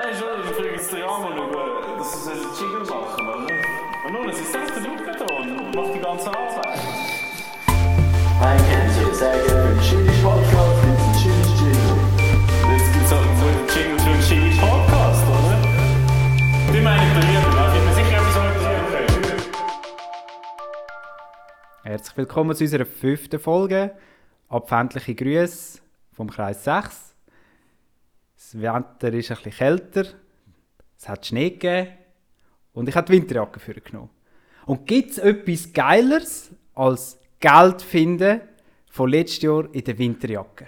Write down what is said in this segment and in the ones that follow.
Nein, schon, ich frage jetzt den Ramon über, dass sie einen Jingle machen, oder? Und nun, es ist selbst der da und macht die ganze Arbeit. Ein Kennzeichen, sehr gerne für den Chili Podcast, gibt es einen Chili Jingle. Jetzt gibt es halt so einen Jingle für einen Jingle Podcast, oder? Die meine ich bei mir, da bin mir sicher, etwas können. Herzlich willkommen zu unserer fünften Folge. Abfändliche Grüße vom Kreis 6. Das Wetter ist ein bisschen kälter, es hat Schnee gegeben und ich habe die Winterjacke für genommen. Und gibt es etwas Geileres als Geld finden von letztes Jahr in der Winterjacke?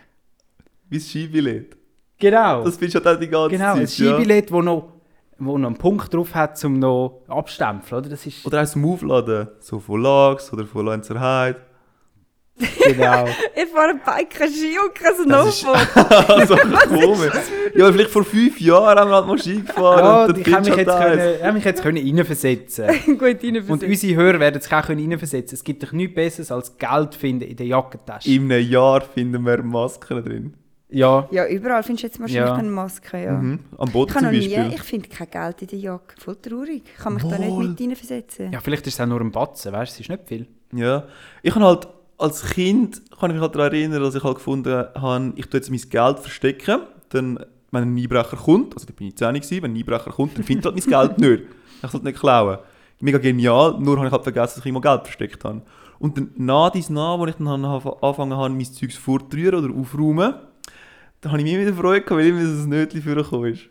Wie das Skibillett. Genau. Das findest du auch die ganze genau, ein Zeit. ja. Skibillett, wo noch, wo noch einen Punkt drauf hat, um noch abstempeln, oder? Das ist Oder auch zum Aufladen. So von Lags oder von Lenzerheide. Genau. Ich fahre Bike, kein Ski und kein Das ist- Snowboard. also komisch. Ja, aber vielleicht vor fünf Jahren haben wir halt mal Ski gefahren. Ja, ich habe mich, jetzt du halt können, ich habe mich jetzt können reinversetzen Gut, Und unsere Hörer werden sich auch können reinversetzen Es gibt doch nichts Besseres als Geld finden in der Jackentasche. In einem Jahr finden wir Masken drin. ja, Ja, überall findest du jetzt wahrscheinlich Ja. eine Maske, ja. Mhm. Am Boden Ich zum noch nie, Beispiel. ich finde kein Geld in der Jacke. Voll traurig. Ich kann mich da nicht Wohl. mit reinversetzen. ja, vielleicht ist es auch nur ein Batzen, weißt du, es ist nicht viel. Ja. Ich habe halt als Kind kann ich mich halt daran erinnern, dass ich halt gefunden habe, ich tue jetzt mein Geld verstecken. Dann, wenn ein Einbrecher kommt, also da bin ich 10 gewesen, wenn ein Einbrecher kommt, dann findet er halt mein Geld nicht. Ich es halt nicht klauen. Mega genial, nur habe ich halt vergessen, dass ich immer Geld versteckt habe. Und dann nach dies nach, als ich dann angefangen habe, mein Zeugs fortrühren oder aufräumen, da habe ich mir wieder Freude gehabt, weil immer ein Nötchen vorgekommen ist.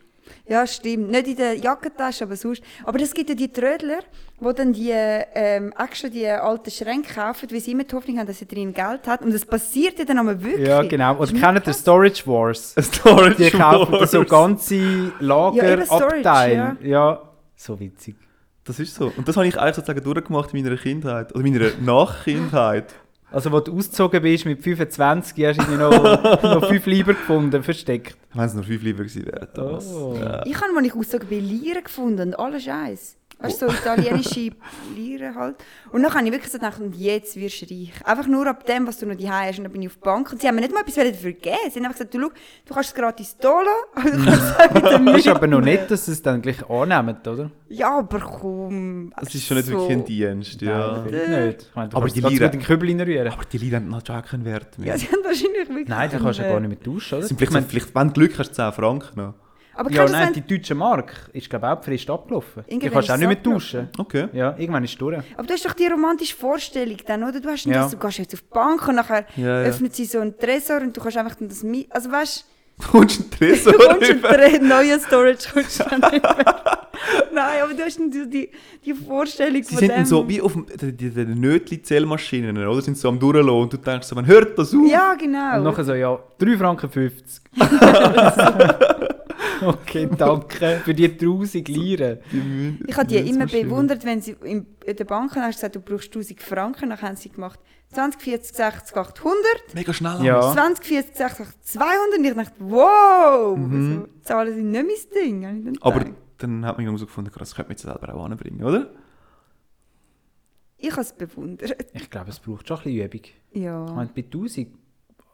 Ja, stimmt. Nicht in der Jackentasche, aber sonst. Aber es gibt ja die Trödler, die dann die, ähm, extra die alten Schränke kaufen, weil sie immer die Hoffnung haben, dass sie drin Geld hat. Und es passiert ja dann aber wirklich. Ja, genau. Oder Das kennt ihr krass. Storage Wars? Ein Storage Die kaufen da so Wars. ganze Ja, Lagerabteile. ja. so witzig. Das ist so. Und das habe ich eigentlich sozusagen durchgemacht in meiner Kindheit. Oder meiner Nachkindheit. Also, wo du ausgezogen bist mit 25, hast du noch, noch fünf Lieber gefunden, versteckt. Wenn es nur fünf lieber gewesen wären. Thomas. Oh. Ja. Ich habe, als ich ausgezogen bin, Lieren gefunden und alles Scheiß. Weißt du, so italienische Lieren halt. Und dann habe ich wirklich so gedacht, und jetzt wirst du reich. Einfach nur ab dem, was du noch die hast. Und dann bin ich auf die Bank. Und sie haben mir nicht mal etwas dafür gegeben. Sie haben einfach gesagt, du, schau, du kannst es gratis da lassen, aber du kannst es auch wieder Das ist aber noch nicht, dass sie es dann gleich annehmen, oder? Ja, aber komm. Das ist schon nicht wirklich ein Dienst, ja. Nein, nicht. Ich meine, du Aber die so den Kübel reinrühren. Aber die Lieder haben schon auch keinen Wert mehr. Ja, sie haben wahrscheinlich wirklich... Nein, du kannst ja gar nicht mehr tauschen, oder? Sind vielleicht, Ich meine, so, vielleicht, wenn du Glück hast, 10 Franken noch. Aber Ja, nein, die deutsche Mark ist, glaube ich, auch frisch abgelaufen. Die kannst du auch nicht mehr tauschen. Okay. Ja, irgendwann ist es durch. aber du hast doch die romantische Vorstellung dann, oder? Du, hast Ja. das, du gehst jetzt auf die Bank und nachher Ja, ja. öffnet sie so einen Tresor und du kannst einfach dann das mit... Also weißt Du kommst einen Tresor du kommst einen neuen Storage kommst du dann nicht mehr. Nein, aber du hast dann die, die, die Vorstellung Sie von sind dem... so wie auf die Nötli-Zählmaschinen, oder? Sind so am Durchlassen und du denkst so, man hört das auf. Ja, genau. Und nachher so, ja, 3 Franken 50. okay, danke für die 1000 Lieren. ich habe die immer bewundert, wenn sie in, der Bank hast gesagt, du brauchst 1000 Franken, dann haben sie gemacht 20, 40, 60, 800, Mega schnell. Ja. alles. 20, 40, 60, 200 und ich dachte, wow, Mhm. also, Zahlen sind nicht mein Ding. ich Aber dann hat man so gefunden, das könnte man jetzt selber auch anbringen, oder? Ich habe es bewundert. Ich glaube, es braucht schon ein bisschen Übung. Ich Ja. meine, bei 1000,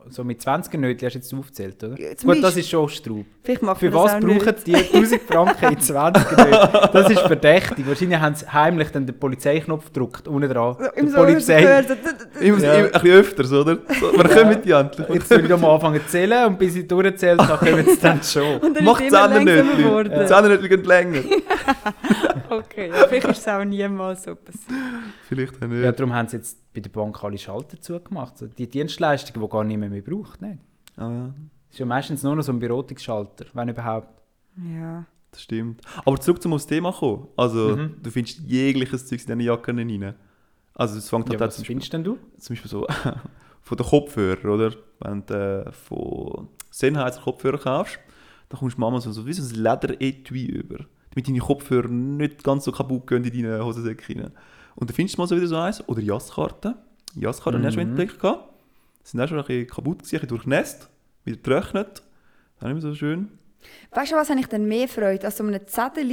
so mit 20 Nötchen hast du jetzt aufgezählt, oder? Ja, Gut, das ist schon Straub. Für was brauchen nicht. die 1000 Franken in 20 Nötchen? Das ist verdächtig. Wahrscheinlich haben sie heimlich dann den Polizeiknopf gedrückt, unten dran. Im so Polizei. Immer, Ja. immer, ein bisschen öfters, oder? So, wir kommen die endlich. Jetzt soll ich anfangen zu zählen und bis ich durchzähle, dann kommen sie dann schon. Und dann Mach ist es immer Zähne langsamer nicht. geworden. Zähne nicht gehen länger. Okay, ja, vielleicht ist es auch niemals so passiert. Vielleicht auch nicht. Ja, darum haben sie jetzt bei der Bank alle Schalter zugemacht. So die Dienstleistungen, die gar niemand mehr braucht. Nicht? Ah, ja. Das ist ja meistens nur noch so ein Beratungsschalter, wenn überhaupt. Ja. Das stimmt. Aber zurück zum Thema kommen. Also, Mhm. du findest jegliches Zeug in diesen Jacken rein. Also, es fängt Ja, halt was zum Beispiel, findest denn du? zum Beispiel so von den Kopfhörern, oder? Wenn du äh, von Sennheiser Kopfhörer kaufst, dann kommst du Mama so, so wie so ein Leder-Etui über. Damit deine Kopfhörer nicht ganz so kaputt gehen in deine Hosensäcke rein. Und dann findest du mal so wieder so eins. Oder Jasskarten. Jasskarten Mhm. hast du schon entdeckt. gehabt. Die sind auch schon ein bisschen kaputt gewesen, ein bisschen durchnässt, wieder getrocknet. Das ist nicht mehr so schön. Weißt du, was habe ich dann mehr Freude als so einem Zettel,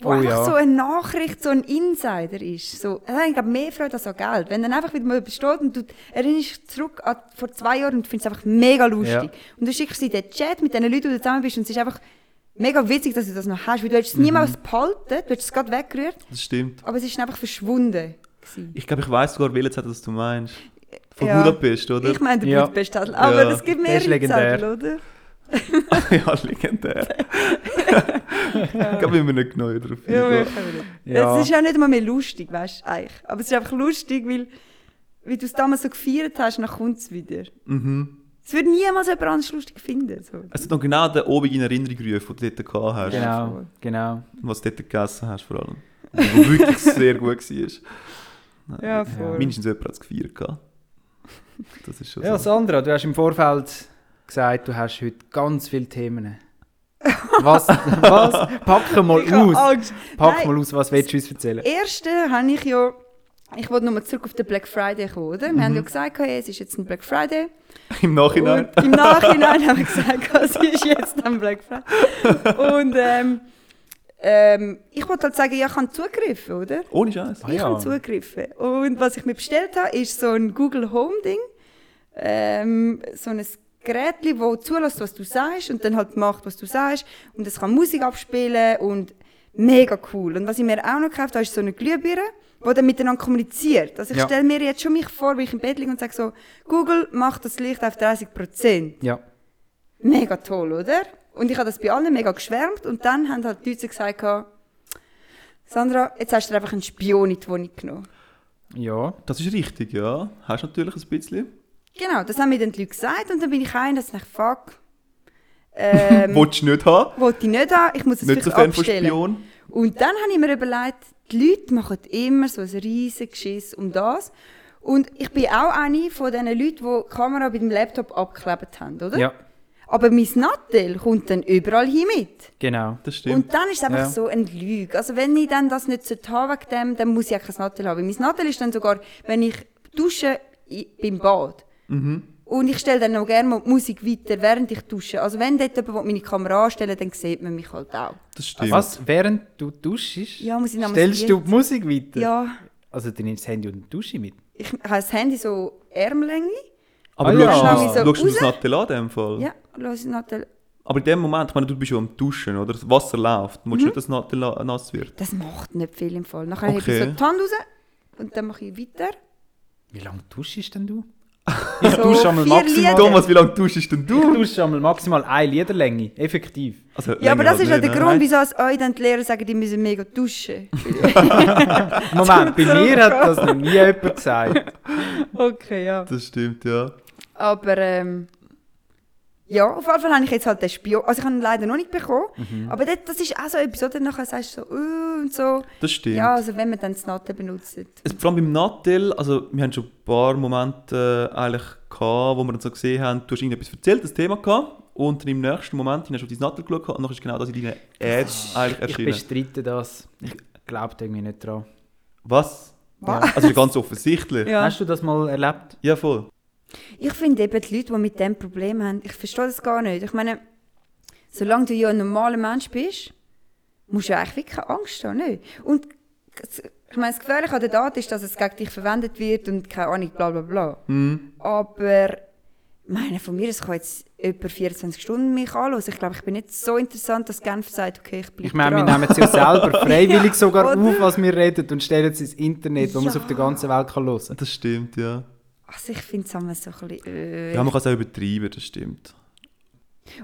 wo Oh einfach ja. so eine Nachricht, so ein Insider ist. So, da habe ich glaube mehr Freude als so Geld. Wenn dann einfach wieder mal etwas steht und du erinnerst dich zurück an vor zwei Jahren und findest es einfach mega lustig. Ja. Und du schickst sie in den Chat mit den Leuten, die du zusammen bist und es ist einfach Mega witzig, dass du das noch hast, weil du hättest es Mhm. niemals behalten, du hättest es gerade weggerührt, Das stimmt. aber es ist einfach verschwunden. gewesen. Ich glaube, ich weiß sogar, welches Zettel das du meinst. Von Ja. Budapest, oder? Ich meine den Ja. Budapest-Zettel, aber Ja. es gibt Der ist mehrere legendär. Zettel, oder? ja, legendär. ich glaube, wir müssen nicht genau darauf Ja, wirklich. Ja. Es ist ja nicht einmal mehr lustig, weißt du, eigentlich. Aber es ist einfach lustig, weil, weil du es damals so gefeiert hast, dann kommt es wieder. Mhm. Es würde niemals jemand anderes lustig finden. So. Es hat noch genau den oben in Erinnerung gerufen, den du dort gehabt hast. Genau, genau. Und was du dort gegessen hast, vor allem. Was wirklich sehr gut war. Ja, voll. Mindestens jemand hat es gefeiert. gehabt. Das ist schon Ja, so. Sandra, du hast im Vorfeld gesagt, du hast heute ganz viele Themen. Was? was? Pack mal Ich aus. Angst. Pack Nein. mal aus, was willst du uns erzählen? Erste habe ich ja. Ich wollte nochmal zurück auf den Black Friday kommen, oder? Wir haben ja gesagt, hey, es ist jetzt ein Black Friday. Im Nachhinein. Und im Nachhinein haben wir gesagt, es ist jetzt ein Black Friday. Und ähm, ähm, ich wollte halt sagen, ja, ich habe zugegriffen, oder? Ohne Scheiß. Ah, ich ja. habe zugegriffen. Und was ich mir bestellt habe, ist so ein Google Home Ding. Ähm, so ein Gerät, das zulässt, was du sagst und dann halt macht, was du sagst. Und es kann Musik abspielen und mega cool. Und was ich mir auch noch gekauft habe, ist so eine Glühbirne, die dann miteinander kommuniziert. Also ich Ja. stelle mir jetzt schon mich vor, wie ich im Bett liege und sage so, Google, mach das Licht auf 30 Prozent. Ja. Mega toll, oder? Und ich habe das bei allen mega geschwärmt und dann haben halt die Leute gesagt, Sandra, jetzt hast du einfach einen Spion in die Wohnung genommen. Ja. Das ist richtig, ja. Hast natürlich ein bisschen. Genau, das haben mir dann die Leute gesagt und dann bin ich ein, dass ich fuck, ähm, Wolltest du nicht haben? wollte ich nicht haben, ich muss es Nicht so vielleicht Fan von abstellen. Spion. Und dann habe ich mir überlegt, die Leute machen immer so ein riesiges Geschiss um das. Und ich bin auch eine von diesen Leuten, die die Kamera bei dem Laptop abgeklebt haben, oder? Ja, Aber mein Nattel kommt dann überall hin mit. genau. Das stimmt. Und dann ist es einfach Ja. so ein Lüge. Also wenn ich dann das nicht sollte haben wegen dem, dann muss ich auch kein Nattel haben. Mein Nattel ist dann sogar, wenn ich dusche beim Bad. Mhm. Und ich stelle dann auch gerne mal die Musik weiter, während ich dusche. Also wenn dort jemand meine Kamera anstellen dann sieht man mich halt auch. das stimmt. Was, während du duschst, Ja, muss ich noch stellst du die Musik weiter? Ja, Also du nimmst das Handy und die Dusche mit? ich habe das Handy so Ärmellänge. Aber Ah, schaust, ja. du Schau ich das- so schaust du das? Nattel an, in dem Fall? Ja, lass ich Nattel. Aber in dem Moment, ich meine, du bist ja am Duschen, oder? Das Wasser läuft. Du willst Mhm. nicht, dass das Nattel nass wird. Das macht nicht viel im Fall. Nachher habe ich Okay. so die Hand raus und dann mache ich weiter. Wie lange duschst denn du? Ich dusche einmal maximal- Thomas, wie lange duschst denn Du du? duschst einmal maximal eine Liederlänge, effektiv. Also, Ja, aber das ist ja halt der Grund, wieso es euch dann die Lehrer sagen, die müssen mega duschen. Moment, bei mir hat das noch nie jemand gesagt. Okay, ja. Das stimmt, ja. Aber ähm, ja, auf jeden Fall habe ich jetzt halt den Spion. Also ich habe ihn leider noch nicht bekommen. Mhm. Aber das, das ist auch so etwas, oder? Nachher sagst du so, uh, und so. Das stimmt. Ja, also wenn man dann das Natte benutzt. Es, vor allem beim Nattel, also wir haben schon ein paar Momente äh, eigentlich gehabt, wo wir dann so gesehen haben, du hast irgendetwas erzählt, das Thema gehabt, und dann im nächsten Moment hast du auf dein Nattel geschaut und dann ist genau das in deinen Ads eigentlich Ich erschienen. bestreite das. Ich glaube irgendwie nicht dran. Was? Was? Also ganz offensichtlich. Ja. Hast du das mal erlebt? Ja, voll. Ich finde eben die Leute, die mit dem Problem haben, ich verstehe das gar nicht. Ich meine, solange du ja ein normaler Mensch bist, musst du ja eigentlich wirklich keine Angst haben, nicht? Und das- ich meine, das Gefährliche an der Daten ist, dass es gegen dich verwendet wird und keine Ahnung, bla bla bla. Mhm. Aber ich meine, von mir, es kann jetzt etwa 24 Stunden mich anschauen. Ich glaube, ich bin nicht so interessant, dass Genf sagt, okay, ich bleibe Ich meine, wir nehmen es ja selber freiwillig sogar Oder? auf, was wir reden und stellen es ins Internet, wo man es Ja. auf der ganzen Welt kann hören kann. Das stimmt, ja. Also ich finde es immer so ein bisschen... Äh. Ja, man kann es auch übertreiben, das stimmt.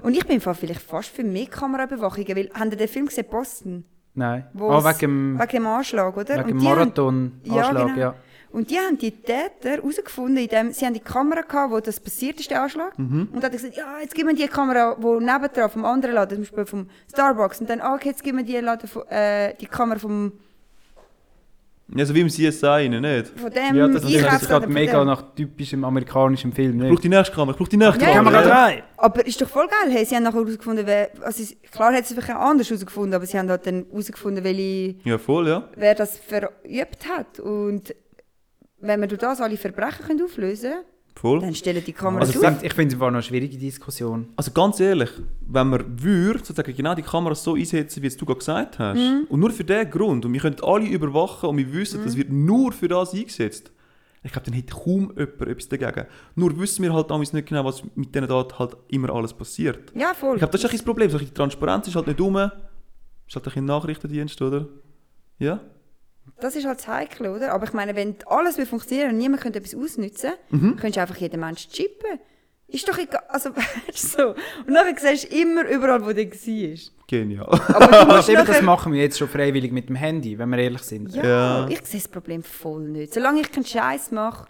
Und ich bin vielleicht fast für mehr Kameraüberwachungen, weil, haben ihr den Film gesehen, Boston? Nein. Ah, es- wegen dem, Wegen dem Anschlag, oder? wegen dem Und die haben- Marathon-Anschlag, genau. ja. Und die haben die Täter herausgefunden, indem sie haben die Kamera gehabt, wo das passiert ist, der Anschlag. Mhm. Und dann hat er gesagt, ja, jetzt geben wir die Kamera, wo nebendran vom anderen Laden, zum Beispiel vom Starbucks. Und dann, ah, okay, jetzt geben wir die, Laden von, äh, die Kamera vom, Ja, so wie im CSI, nicht? von dem Ja, das ist gerade mega dem. nach typischem amerikanischem Film. Ich Nicht? brauche die nächste Kamera, ich brauche die nächste Ja, Kamera. drei! Aber ist doch voll geil. Hey, sie haben nachher herausgefunden, wer, also, klar hat es vielleicht auch anders herausgefunden, aber sie haben halt dann herausgefunden, welche, Ja, voll, ja. wer das verübt hat. Und wenn wir durch das alle Verbrechen können auflösen können, Voll. dann stellen die Kameras Also ich auf. finde ich finde es war noch eine schwierige Diskussion. Also ganz ehrlich, wenn man würde, sozusagen genau die Kamera so einsetzen, wie jetzt du gerade gesagt hast, Mhm. und nur für den Grund, und wir können alle überwachen und wir wissen, das wird nur für das eingesetzt, Ich glaube, dann hätte kaum jemand etwas dagegen. Nur wissen wir halt damals nicht genau, was mit diesen Daten halt immer alles passiert. Ja, voll. Ich glaube, das ist ein bisschen das Problem. So die Transparenz ist halt nicht rum. Ist halt ein bisschen ein Nachrichtendienst, oder? Ja? Das ist halt das Heikle, oder? Aber ich meine, wenn alles will funktionieren und niemand könnte etwas ausnutzen, Mhm. könntest du einfach jeden Menschen chippen. Ist doch egal. Also, weißt du, so. Und nachher siehst du immer überall, wo der war. Genial. Aber du musst Eben, das nachher... machen wir jetzt schon freiwillig mit dem Handy, wenn wir ehrlich sind. Ja, Ja. ich sehe das Problem voll nicht. Solange ich keinen Scheiß mache,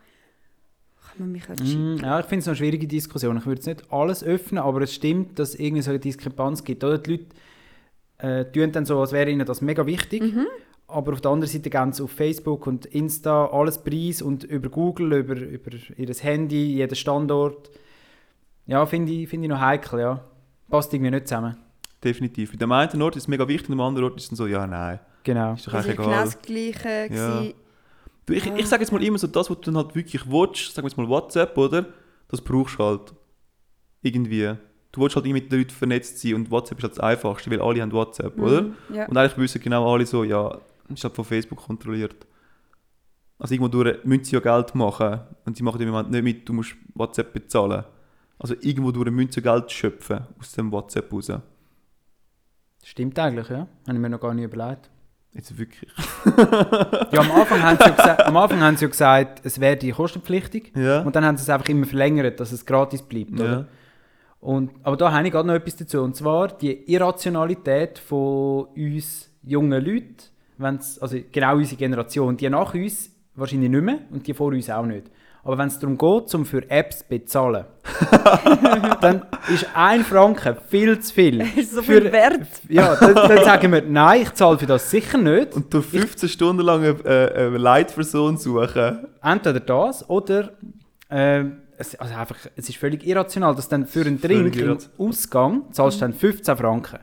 kann man mich halt. Mm, Ja, ich finde es eine schwierige Diskussion. Ich würde es nicht alles öffnen, aber es stimmt, dass es irgendwie so eine Diskrepanz gibt. Oder? Die Leute äh, tun dann so, als wäre ihnen das mega wichtig. Aber auf der anderen Seite gehen sie auf Facebook und Insta alles preis und über Google, über, über ihr Handy, jeden Standort. Ja, finde ich, finde ich noch heikel, ja. Passt irgendwie nicht zusammen. Definitiv. Bei dem einen Ort ist es mega wichtig, und am anderen Ort ist es dann so, ja, nein. Genau. Ist doch Das eigentlich war genau egal. das Gleiche. Ja. Du, ich, ich sage jetzt mal immer so, das, was du dann halt wirklich willst, sagen wir jetzt mal WhatsApp, oder? Das brauchst du halt. Irgendwie. Du willst halt irgendwie mit den Leuten vernetzt sein und WhatsApp ist halt das Einfachste, weil alle haben WhatsApp, oder? Mhm, Ja. Und eigentlich wissen genau alle so, ja, ist halt von Facebook kontrolliert. Also irgendwo durch müssen sie ja Geld machen und sie machen im Moment nicht mit, du musst WhatsApp bezahlen. Also irgendwo durch müssen sie Geld schöpfen aus dem WhatsApp raus. Stimmt eigentlich, ja. Habe ich mir noch gar nicht überlegt. Jetzt wirklich. Ja, am Anfang haben sie ja gesagt, am Anfang haben sie ja gesagt es wäre kostenpflichtig. Ja. Und dann haben sie es einfach immer verlängert, dass es gratis bleibt. Oder? ja. Und, aber da habe ich gerade noch etwas dazu. Und zwar die Irrationalität von uns jungen Leuten, wenn's, also genau unsere Generation, die nach uns wahrscheinlich nicht mehr und die vor uns auch nicht. Aber wenn es darum geht, um für Apps zu bezahlen, dann ist ein Franken viel zu viel. Ist so viel wert. Ja, dann, dann sagen wir, nein, ich zahle für das sicher nicht. Und du 15 Stunden lang eine, eine Leitperson suchen. Entweder das oder äh, es, also einfach, es ist völlig irrational, dass dann für einen Drink im. Ausgang zahlst du dann 15 Franken.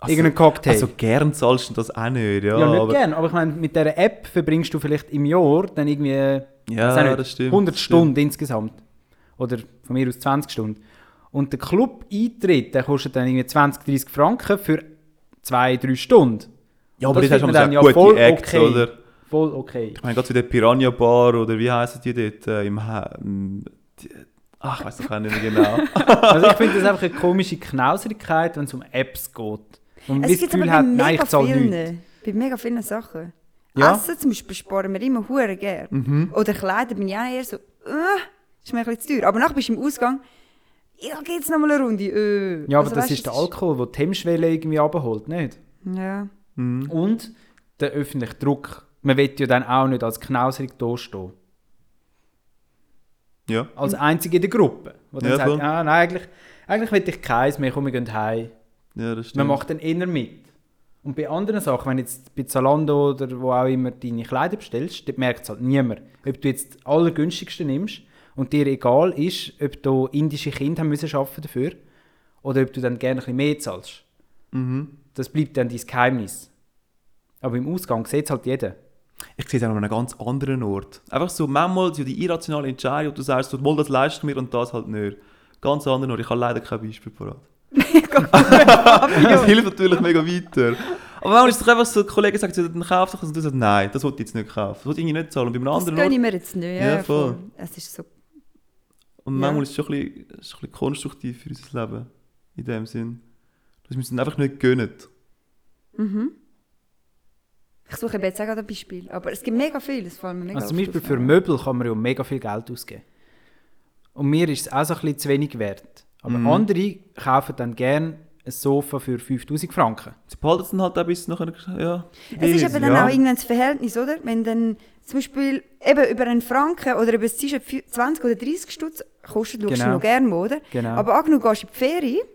Also- Irgendeinen Cocktail. Also gern zahlst du das auch nicht, ja. ja, nicht aber, gern, aber ich meine, mit dieser App verbringst du vielleicht im Jahr dann irgendwie Ja, nicht, das stimmt, 100 das Stunden insgesamt. Oder von mir aus 20 Stunden. Und der Club-Eintritt, der kostet dann irgendwie 20, 30 Franken für 2, 3 Stunden. Ja, aber das das hast du man ja dann gute voll Acts, okay. oder? Voll okay. Ich meine, gerade so der Piranha Bar oder wie heißen die dort äh, im Ha- die- Ach, ich weiß doch auch nicht mehr genau. Also ich finde das einfach eine komische Knauserigkeit, wenn es um Apps geht. Und Es das gibt Gefühl aber bei hat, nein, mega ich zahle nichts. vielen, bei mega vielen Sachen. Ja. Essen zum Beispiel sparen wir immer hure gern. Mhm. Oder Kleider bin ich auch eher so, äh, ist mir ein bisschen zu teuer. Aber nachher bist du im Ausgang, ja, geht's noch mal eine Runde, äh. Ja, aber Also, das weißt, ist der Alkohol, der die Hemmschwelle irgendwie abholt, nicht? Ja. Mhm. Und der öffentliche Druck. Man will ja dann auch nicht als knauserig dastehen. Ja. Als einzige in der Gruppe. Wo dann Ja, sagt, ah, nein, eigentlich, eigentlich will ich keins mehr, komm, wir gehen heim. Ja, das Man stimmt. macht dann eher mit. Und bei anderen Sachen, wenn du jetzt bei Zalando oder wo auch immer deine Kleider bestellst, dort merkt es halt niemand. Ob du jetzt das allergünstigste nimmst und dir egal ist, ob du indische Kinder haben müssen arbeiten dafür oder ob du dann gerne ein bisschen mehr zahlst. Mhm. Das bleibt dann dein Geheimnis. Aber im Ausgang sieht es halt jeder. Ich sehe es auch an einem ganz anderen Ort. Einfach so manchmal so die irrationale Entscheidung, du sagst, so, mal das leistet mir und das halt nicht. Ganz anderen Ort. Ich habe leider kein Beispiel parat. das hilft natürlich mega weiter. Aber manchmal ist es doch einfach so, die Kollegen sagen, so, dann kauf doch das und du sagst, nein, das wollte ich jetzt nicht kaufen. Das wollte ich nicht zahlen. Und bei einem Das anderen gönne ich mir jetzt nicht. Ja, Ja, voll. voll. Es ist so, und manchmal ist es schon ein bisschen, es ist ein bisschen konstruktiv für unser Leben. In dem Sinn. Dass wir dann einfach nicht gönnen. ich suche jetzt auch gerade ein Beispiel. Aber es gibt mega viel, das fällt mir mega Also zum Beispiel für Möbel kann man ja mega viel Geld ausgeben. Und mir ist es auch so ein bisschen zu wenig wert. Aber Mhm. andere kaufen dann gerne ein Sofa für 5000 Franken. Sie behalten es dann halt auch bis nachher, ja. Es ist eben dann ja. auch irgendwann das Verhältnis, oder? Wenn dann zum Beispiel eben über einen Franken oder über T-Shirt fü- 20 oder 30 Stutz kostet, schaust Genau. du noch gerne oder? Genau. Aber angenommen, du gehst in die Ferien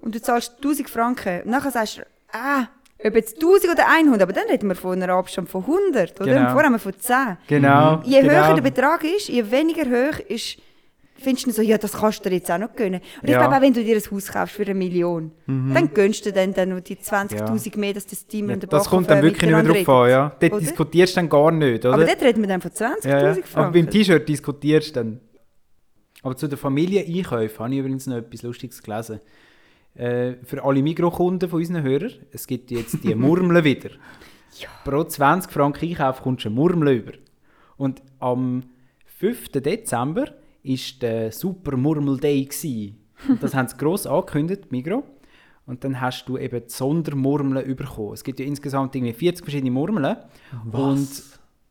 und du zahlst 1000 Franken und nachher sagst du, ah, ob jetzt 1000 oder 100, aber dann reden wir von einem Abstand von 100, oder? Genau. Und vorher haben wir von 10. Genau. Je genau. höher der Betrag ist, je weniger hoch ist, findest du so, ja, das kannst du dir jetzt auch noch gönnen. Und ich Ja. glaube auch, wenn du dir ein Haus kaufst für eine Million, dann gönnst du dann, dann noch die 20'000 mehr, dass das Team Ja, und der das kommt dann wirklich nicht mehr drauf an, ja. Dort Oder? diskutierst du dann gar nicht, oder? Aber dort reden wir dann von 20'000 ja, ja. Franken. Aber beim T-Shirt diskutierst du dann. Aber zu den Familieneinkäufen habe ich übrigens noch etwas Lustiges gelesen. Äh, für alle Mikrokunden von unseren Hörern, es gibt jetzt die Murmeln wieder. Pro 20 Franken Einkauf kommst du eine Murmel über. Und am 5. Dezember war der Super Murmel Day. gewesen. Und das haben sie gross angekündigt, Migro. Und dann hast du eben die Sondermurmeln bekommen. Es gibt ja insgesamt irgendwie 40 verschiedene Murmeln. Und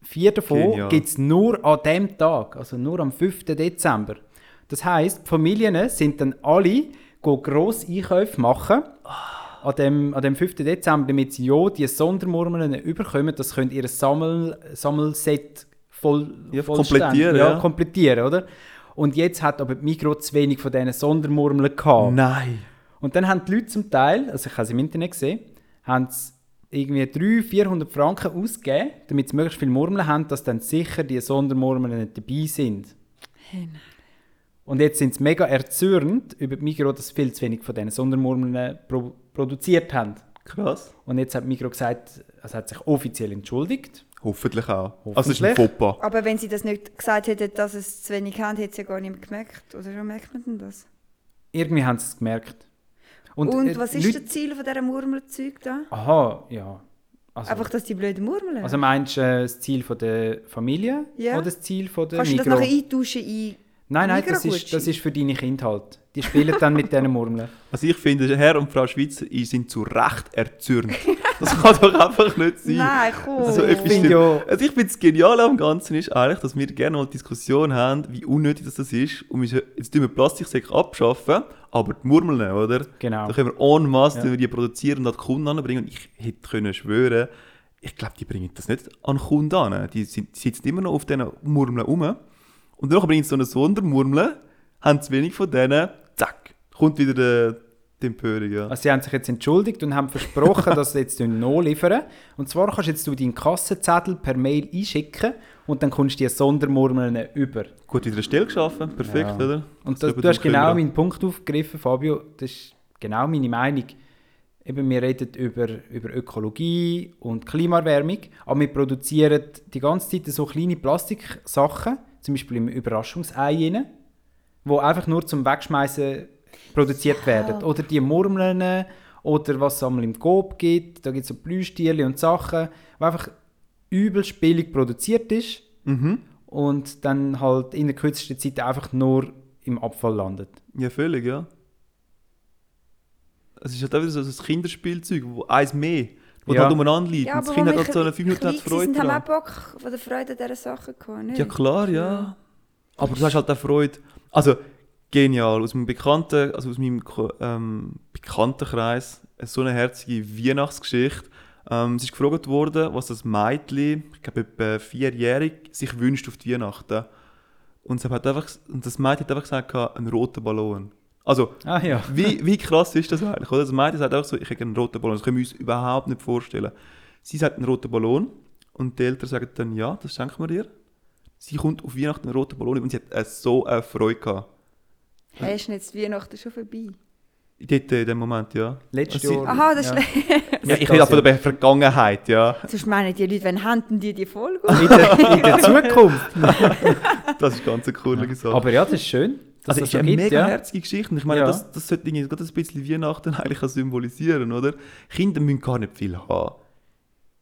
vier davon gibt es nur an dem Tag, also nur am 5. Dezember. Das heisst, die Familien sind dann alle gross Einkäufe machen an dem, an dem 5. Dezember, damit sie ja die Sondermurmeln überkommen, das können ihr Sammel, Sammelset voll, Ja, vollständig- komplettieren, ja. komplettieren, oder? Und jetzt hat aber die Migro zu wenig von diesen Sondermurmeln gehabt. Nein. Und dann haben die Leute zum Teil, also ich habe es im Internet gesehen, haben sie irgendwie 300, 400 Franken ausgegeben, damit sie möglichst viele Murmeln haben, dass dann sicher die Sondermurmeln nicht dabei sind. Und jetzt sind sie mega erzürnt über die Migros, dass sie viel zu wenig von diesen Sondermurmeln pro produziert haben. Krass. Und jetzt hat Migros gesagt, also hat sich offiziell entschuldigt. Hoffentlich auch. Also es ist ein Hoffentlich. Fauxpas. Aber wenn sie das nicht gesagt hätten, dass es zu wenig haben, hätte sie ja gar nicht gemerkt. Oder schon merkt man denn das? Irgendwie haben sie es gemerkt. Und, äh, was ist Leute- das Ziel von dieser Murmelzeug da? Aha, ja. Also, Einfach, dass die blöden Murmeln also meinst du äh, das Ziel von der Familie Ja. oder das Ziel von der Kannst du das Migros? nachher eintauschen in... Nein, nein, das ist, das ist für deine Kinder halt. Die spielen dann mit diesen Murmeln. Also ich finde, Herr und Frau Schweizer ihr sind zu Recht erzürnt. Das kann doch einfach nicht sein. Nein, komm. Also, Ich finde ja- also ich finde das Geniale am Ganzen ist eigentlich, dass wir gerne mal die Diskussion haben, wie unnötig das, das ist. Und wir, jetzt tun wir Plastiksäcke abschaffen, aber die Murmeln, oder? Genau. Da können wir en masse Ja. die produzieren und an die Kunden anbringen. Und ich hätte können schwören, ich glaube, die bringen das nicht an den Kunden an. Die, sind, die sitzen immer noch auf diesen Murmeln rum. Und dann bringen sie so eine Sondermurmel, haben zu wenig von denen, zack, kommt wieder der, die Empörung. Ja. Also sie haben sich jetzt entschuldigt und haben versprochen, dass sie jetzt nachliefern. Und zwar kannst jetzt du deinen Kassenzettel per Mail einschicken und dann kommst du die Sondermurmeln über. Gut, wieder Stelle geschaffen, perfekt, Ja. oder? Und Das das, du hast genau kümmern. meinen Punkt aufgegriffen, Fabio. Das ist genau meine Meinung. Eben, wir reden über, über Ökologie und Klimaerwärmung, aber wir produzieren die ganze Zeit so kleine Plastiksachen, zum Beispiel im Überraschungsei, rein, die einfach nur zum Wegschmeißen produziert werden. Oder die Murmeln oder was es einmal im Coop gibt. Da gibt es so Plüschtiere und Sachen, die einfach übelst billig produziert ist Mhm. und dann halt in der kürzesten Zeit einfach nur im Abfall landet. Ja, völlig, ja. Es ist halt auch wieder so ein Kinderspielzeug, wo eins mehr, wo Ja. halt umeinander liegt. Ja, und das Kind hat wir halt so eine 5 Minuten Freude sind, haben auch. Bock von der Freude an dieser Sache gehabt, nicht? Ja, klar, ja. Aber du hast halt auch Freude. Also, genial. Aus meinem Bekannten, also aus meinem ähm, Bekanntenkreis, so eine herzige Weihnachtsgeschichte. Ähm, es ist gefragt worden, was das Mädchen, ich glaube etwa vierjährig, sich wünscht auf die Weihnachten. Und, sie hat einfach, und das Mädchen hat einfach gesagt, einen roten Ballon. Also, Ah ja. wie, wie krass ist das eigentlich? Oder? Das Mädchen sagt auch so, ich hätte einen roten Ballon. Das können wir uns überhaupt nicht vorstellen. Sie sagt einen roten Ballon und die Eltern sagen dann, ja, das schenken wir dir. Sie kommt auf Weihnachten einen roten Ballon und sie hat äh, so eine Freude gehabt. Hey, ist denn jetzt die Weihnachten schon vorbei? Dort äh, in dem Moment, ja. Letztes Also Jahr. Aha, das ist ja. schlecht. ja ich rede auch von der Vergangenheit, ja. Sonst meinen die Leute, wenn händen die die Folge? In der, in der Zukunft. Das ist ganz eine coole Sache. Aber ja, das ist schön. also das es ist eine gibt, mega ja. herzige Geschichte. Ich meine, Ja. das, das sollte irgendwie gerade ein bisschen Weihnachten eigentlich symbolisieren, oder? Kinder müssen gar nicht viel haben.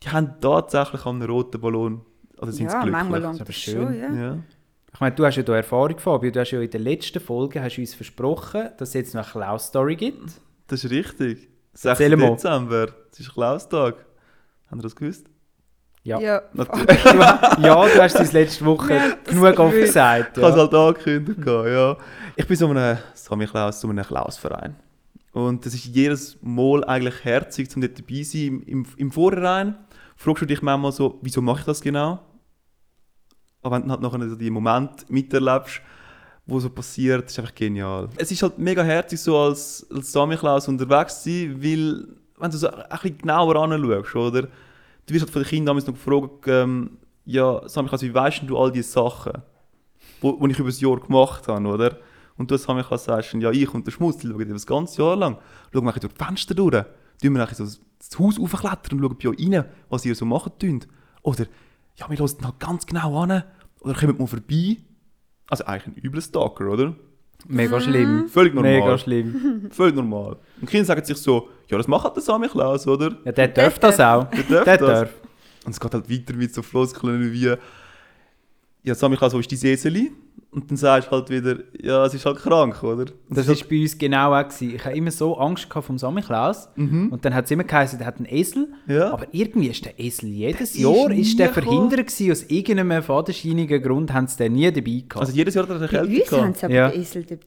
Die haben tatsächlich einen roten Ballon. Oder sind sie Ja, glücklich? manchmal Das ist aber schön. schon, ja. Ja. Ich meine, du hast ja da Erfahrung, Fabio. Du hast ja in der letzten Folge hast du uns versprochen, dass es jetzt noch eine Klaus-Story gibt. Das ist richtig. 6. Erzähl mal. Dezember, das ist Klaustag. Haben ihr das gewusst? Ja. Ja. Natürlich. Du, ja, du hast es letzte Woche Wir genug offen gewusst. gesagt. Ich habe es Ja. halt angekündigt. Ja. Ich bin so einem Sammy Klaus, so einem Klaus-Verein. Und das ist jedes Mal eigentlich herzig, um dort dabei zu sein. Im, im, Im Vorhinein fragst du dich manchmal so, wieso mache ich das genau? Aber wenn du halt nachher so die Momente miterlebst, wo so passiert, ist einfach genial. Es ist halt mega herzig, so als, als Sammy Klaus unterwegs zu sein, weil, wenn du so ein bisschen genauer anschaust, oder? Du wirst halt von den Kindern damals noch gefragt, ähm, ja, Sammy Klaus, wie weißt du all diese Sachen? wo ich über das Jahr gemacht habe, oder? Und du hast mir sagst, ja, ich und der Schmutz, die schauen das ganze Jahr lang, schauen wir durch die Fenster durch, tun wir so das Haus aufklettern und schauen bei euch rein, was ihr so macht. tünt. Oder, ja, wir hören halt ganz genau an, oder kommen mal vorbei. Also eigentlich ein übler Stalker, oder? Mega schlimm. Völlig normal. Mega schlimm. Völlig normal. Und die Kinder sagen sich so, ja, das macht halt der Sammy Klaus, oder? Ja, der darf das auch. Der darf Der das. darf. Und es geht halt weiter mit so Floskeln wie ja, Sammy Klaus, wo ist dein Eseli? Und dann sagst du halt wieder, ja, es ist halt krank, oder? Und Das war bei uns genau auch. Gewesen. Ich hatte immer so Angst gehabt vom Samichlaus. Und dann hat es immer geheißen, der hat einen Esel. Mhm. Ja. Aber irgendwie ist der Esel jedes ist Jahr nie ist der verhindert gewesen. Aus irgendeinem fadenscheinigen Grund haben sie den nie dabei gehabt. Also jedes Jahr hat er eine Bei Kälte uns haben gehabt. sie aber Ja. den Esel dabei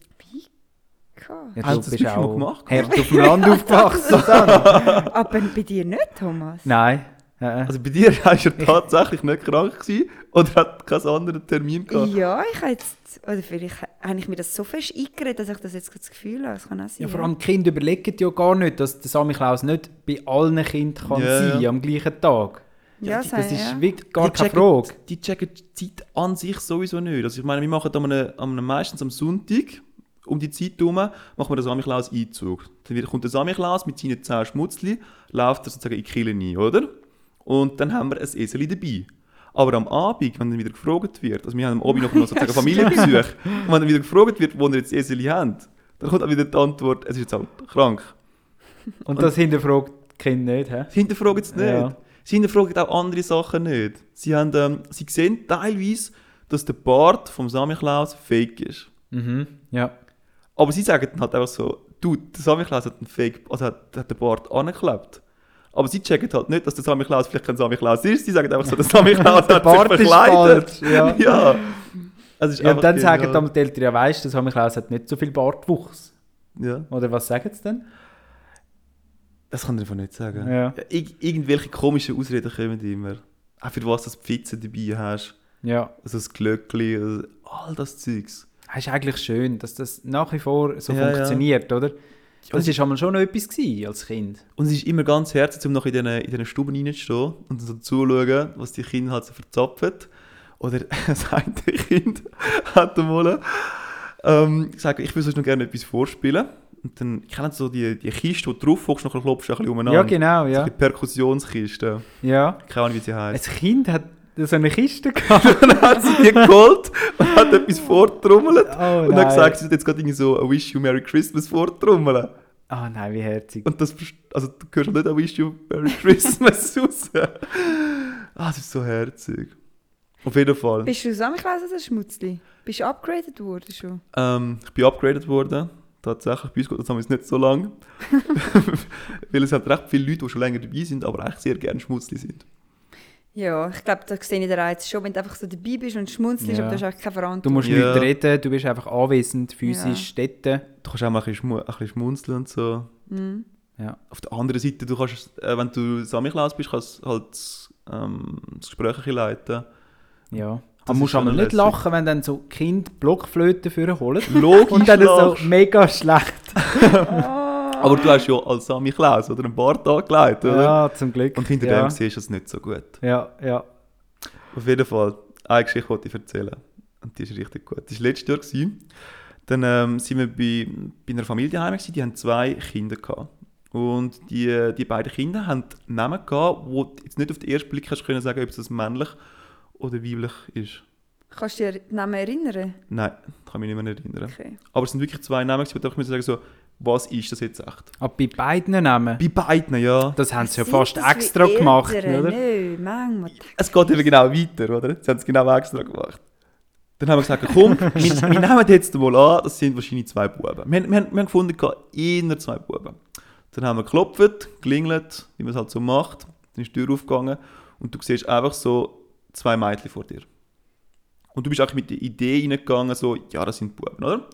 gehabt. ja, Hast du du das bist mal auch gemacht? hart auf dem Land aufgewachsen. Aber bei dir nicht, Thomas? Nein. Also bei dir war er tatsächlich nicht krank gewesen, oder hat keinen anderen Termin gehabt? Ja, ich habe jetzt, oder vielleicht habe ich mir das so fest eingeredet, dass ich das jetzt das Gefühl habe. Das kann auch sein. ja, vor allem die Kinder überlegen ja gar nicht, dass der Samichlaus nicht bei allen Kindern kann Ja, sein ja. am gleichen Tag. Ja, das sei- ist ja. wirklich gar die keine checken, Frage. Die checken die Zeit an sich sowieso nicht. Also ich meine, wir machen am einem, am einem meistens am Sonntag um die Zeit herum, machen wir den Samichlaus-Einzug. Dann wieder kommt der Samichlaus mit seinen 10 Schmutzli, läuft er sozusagen in die Kirche ein, oder? Und dann haben wir ein Eseli dabei. Aber am Abend, wenn dann wieder gefragt wird, also wir haben am Abend noch sozusagen Familienbesuch, und wenn dann wieder gefragt wird, wo wir jetzt Eseli haben, dann kommt auch wieder die Antwort, es ist jetzt halt krank. Und das hinterfragt die Kinder nicht. Hä? Sie hinterfragen es nicht. Ja. Sie hinterfragen auch andere Sachen nicht. Sie, haben, ähm, sie sehen teilweise, dass der Bart vom Samichlaus fake ist. Mhm. Ja. Aber sie sagen dann halt einfach so, du, der Samichlaus hat einen Fake, also hat, hat den Bart angeklebt. Aber sie checken halt nicht, dass der Samichlaus vielleicht kein Samichlaus ist. Sie sagen einfach so, der Samichlaus Der hat Bart sich verkleidet. falsch, ja. ja. Also Ja, und dann sagen genial. dann die Eltern, ja weißt du, der Samichlaus hat nicht so viel Bartwuchs. Ja, Oder was sagen sie denn? das kann ich einfach nicht sagen. Ja. ir irgendwelche komischen Ausreden kommen immer. Auch für was du das Pizza dabei hast. Ja. Also das Glöckli, also all das Zeugs. Es ist eigentlich schön, dass das nach wie vor so Ja, ja. funktioniert, oder? Das war einmal schon noch etwas gewesen als Kind. Und es ist immer ganz herzlich, um noch in diesen, in diesen Stuben reinzustehen und so zuzuschauen, was die Kinder halt so verzapfen. Oder das eine Kind hat einmal ähm, gesagt, ich würde euch noch gerne etwas vorspielen. Und dann kennt ihr so die, die Kiste, wo du drauf hockst, klopfst du ein bisschen umeinander. Ja, genau, So ja. die Perkussionskiste. ja. Keine Ahnung, wie sie Ein heißt. Kind hat so eine Kiste gehabt. dann hat sie die geholt und hat etwas vortrommelt. Oh und hat gesagt, sie hat jetzt gerade irgendwie so «I wish you Merry Christmas» vortrommeln. Ah nein, wie herzig. Und das, also du hörst nicht «I wish you Merry Christmas» raus. ah, das ist so herzig. Auf jeden Fall. Bist du Samichlaus oder Schmutzli? Bist du upgraded worden schon? Ähm, ich bin upgraded worden. Tatsächlich, bei uns geht das haben nicht so lang. Weil es halt recht viele Leute, die schon länger dabei sind, aber eigentlich sehr gerne Schmutzli sind. Ja, ich glaube, da sehe ich den Reiz schon, wenn du einfach so dabei bist und schmunzelst, Ja. aber du hast eigentlich keine Du Verantwortung. musst Ja. nicht reden, du bist einfach anwesend, physisch dort. Du kannst auch mal ein bisschen, schmu ein bisschen schmunzeln und so. Mhm. Ja. Auf der anderen Seite, du kannst, äh, wenn du Samichlaus bist, kannst du halt ähm, das Gespräch ein bisschen leiten. Ja. Das Man muss ist schon aber nicht lässig. lachen, wenn dann so Kind Blockflöten für holen. Logisch Und dann so lachst. mega schlecht. Aber du hast ja als Samichlaus oder einen Bart angelegt, oder? Ja, zum Glück. Und hinter ja. dem siehst du es nicht so gut. Ja, ja. Auf jeden Fall, eine Geschichte wollte ich erzählen. Und die ist richtig gut. Das war letztes Jahr. Gewesen. Dann ähm, sind wir bei, bei einer Familie daheim, gewesen, die haben zwei Kinder gehabt. Und die, die beiden Kinder haben Namen gehabt, wo du jetzt nicht auf den ersten Blick hast können sagen, ob es männlich oder weiblich ist. Kannst du dich an den Namen erinnern? Nein, kann mich nicht mehr erinnern. Okay. Aber es sind wirklich zwei Namen, gewesen, wo ich mir sagen so, was ist das jetzt echt? Aber bei beiden Namen, Bei beiden, ja. das haben sie ja fast extra gemacht, Eltern? oder? Nö, manchmal. Es geht eben genau weiter, oder? Sie haben es genau extra gemacht. Dann haben wir gesagt, komm, wir, wir nehmen jetzt mal an, das sind wahrscheinlich zwei Buben. Wir, haben- wir, wir haben gefunden, eher zwei Buben. Dann haben wir geklopft, gelingelt, wie man es halt so macht. Dann ist die Tür aufgegangen und du siehst einfach so zwei Mädchen vor dir. Und du bist auch mit der Idee reingegangen, so, ja, das sind Buben, oder?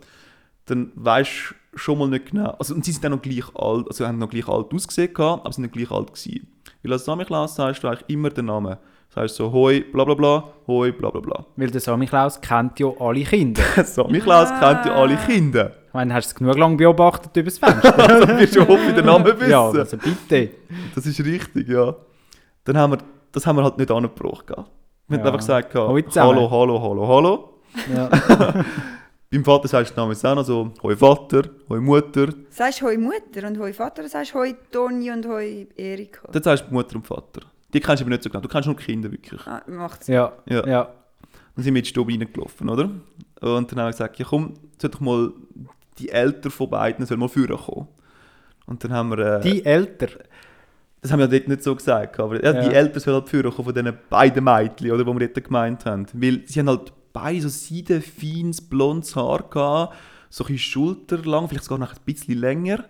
Dann weißt du schon mal nicht genau. Also, und sie sind dann noch gleich alt, also haben noch gleich alt ausgesehen, gehabt, aber sie sind nicht gleich alt gewesen. Weil als Samichlaus sagst du eigentlich immer den Namen. Das heißt so, hoi, bla bla bla, hoi, bla bla bla. Weil der Samichlaus kennt ja alle Kinder. Samichlaus kennt ja alle Kinder. Ich meine, hast du es genug lang beobachtet über das Fenster? Also wirst du hoffen, den Namen wissen. ja, also bitte. Das ist richtig, ja. Dann haben wir, das haben wir halt nicht angebracht. Wir haben Ja. einfach gesagt, hallo, hallo, hallo, hallo. Ja. Beim Vater sagst du den Namen auch noch so, hoi Vater, hoi Mutter. Sagst du Hoi Mutter und Hoi Vater oder sagst du Hoi Toni und Hoi Erika? Dann sagst du Mutter und Vater. Die kennst du aber nicht so genau. Du kennst nur die Kinder wirklich. Ah, macht's. ja, Ja. ja. Dann sind wir in die Stube reingelaufen, oder? Und dann haben wir gesagt, ja komm, soll doch mal die Eltern von beiden sollen mal führen kommen. Und dann haben wir... Äh, Die Eltern. Das haben wir dort nicht so gesagt, aber ja, die Ja. Eltern sollen halt führen von diesen beiden Mädchen, oder, die wir dort gemeint haben. Weil sie haben halt beide so seidenfeines, blondes Haar gehabt, so ein schulterlang, vielleicht sogar noch ein bisschen länger.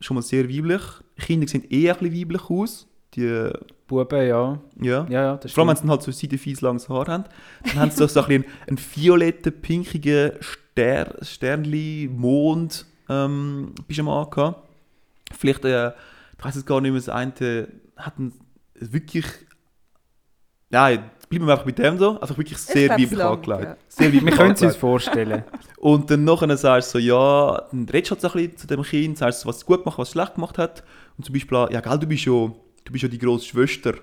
Schon mal sehr weiblich. Kinder sehen eh ein bisschen weiblich aus. Die, Buben, ja. ja. Ja, ja, das Vor allem, wenn sie halt so seidenfeines, langes Haar haben. Dann haben sie doch so ein bisschen einen violetten, pinkigen Ster Sternli, Mond ähm, Pyjama gehabt. Vielleicht, äh, ich weiß es gar nicht mehr, das eine hat einen wirklich. Nein, bleiben wir einfach mit dem so. Einfach wirklich sehr weiblich angelegt. ja. Sehr weiblich Wir können es uns vorstellen. Und dann nachher sagst du so, ja, dann redest du halt so ein bisschen zu dem Kind, sagst so, was es gut gemacht, was es schlecht gemacht hat. Und zum Beispiel, ja, gell, du bist ja, du bist ja die grosse Schwester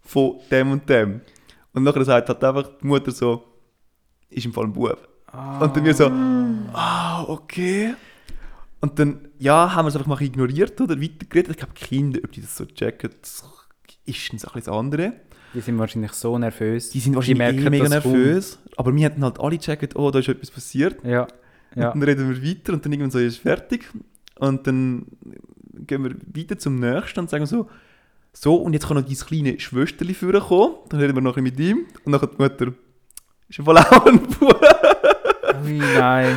von dem und dem. Und nachher sagt halt einfach die Mutter so, ist im Fall ein Bub. Und dann wir so, ah, okay. Und dann, ja, haben wir es einfach mal ignoriert oder weitergeredet. Ich glaube, Kinder, ob die das so checken, das ist ein bisschen das andere. Die sind wahrscheinlich so nervös. Die sind wahrscheinlich eh merken mega das kaum. nervös. Aber wir hatten halt alle gecheckt, oh, da ist etwas passiert. Ja, ja. Und dann reden wir weiter und dann irgendwann so, ist fertig. Und dann gehen wir weiter zum nächsten und sagen so, so, und jetzt kann noch dein kleine Schwesterli vorkommen. Dann reden wir noch ein bisschen mit ihm. Und dann die Mutter, ist im Fall auch ein Bub. Nein.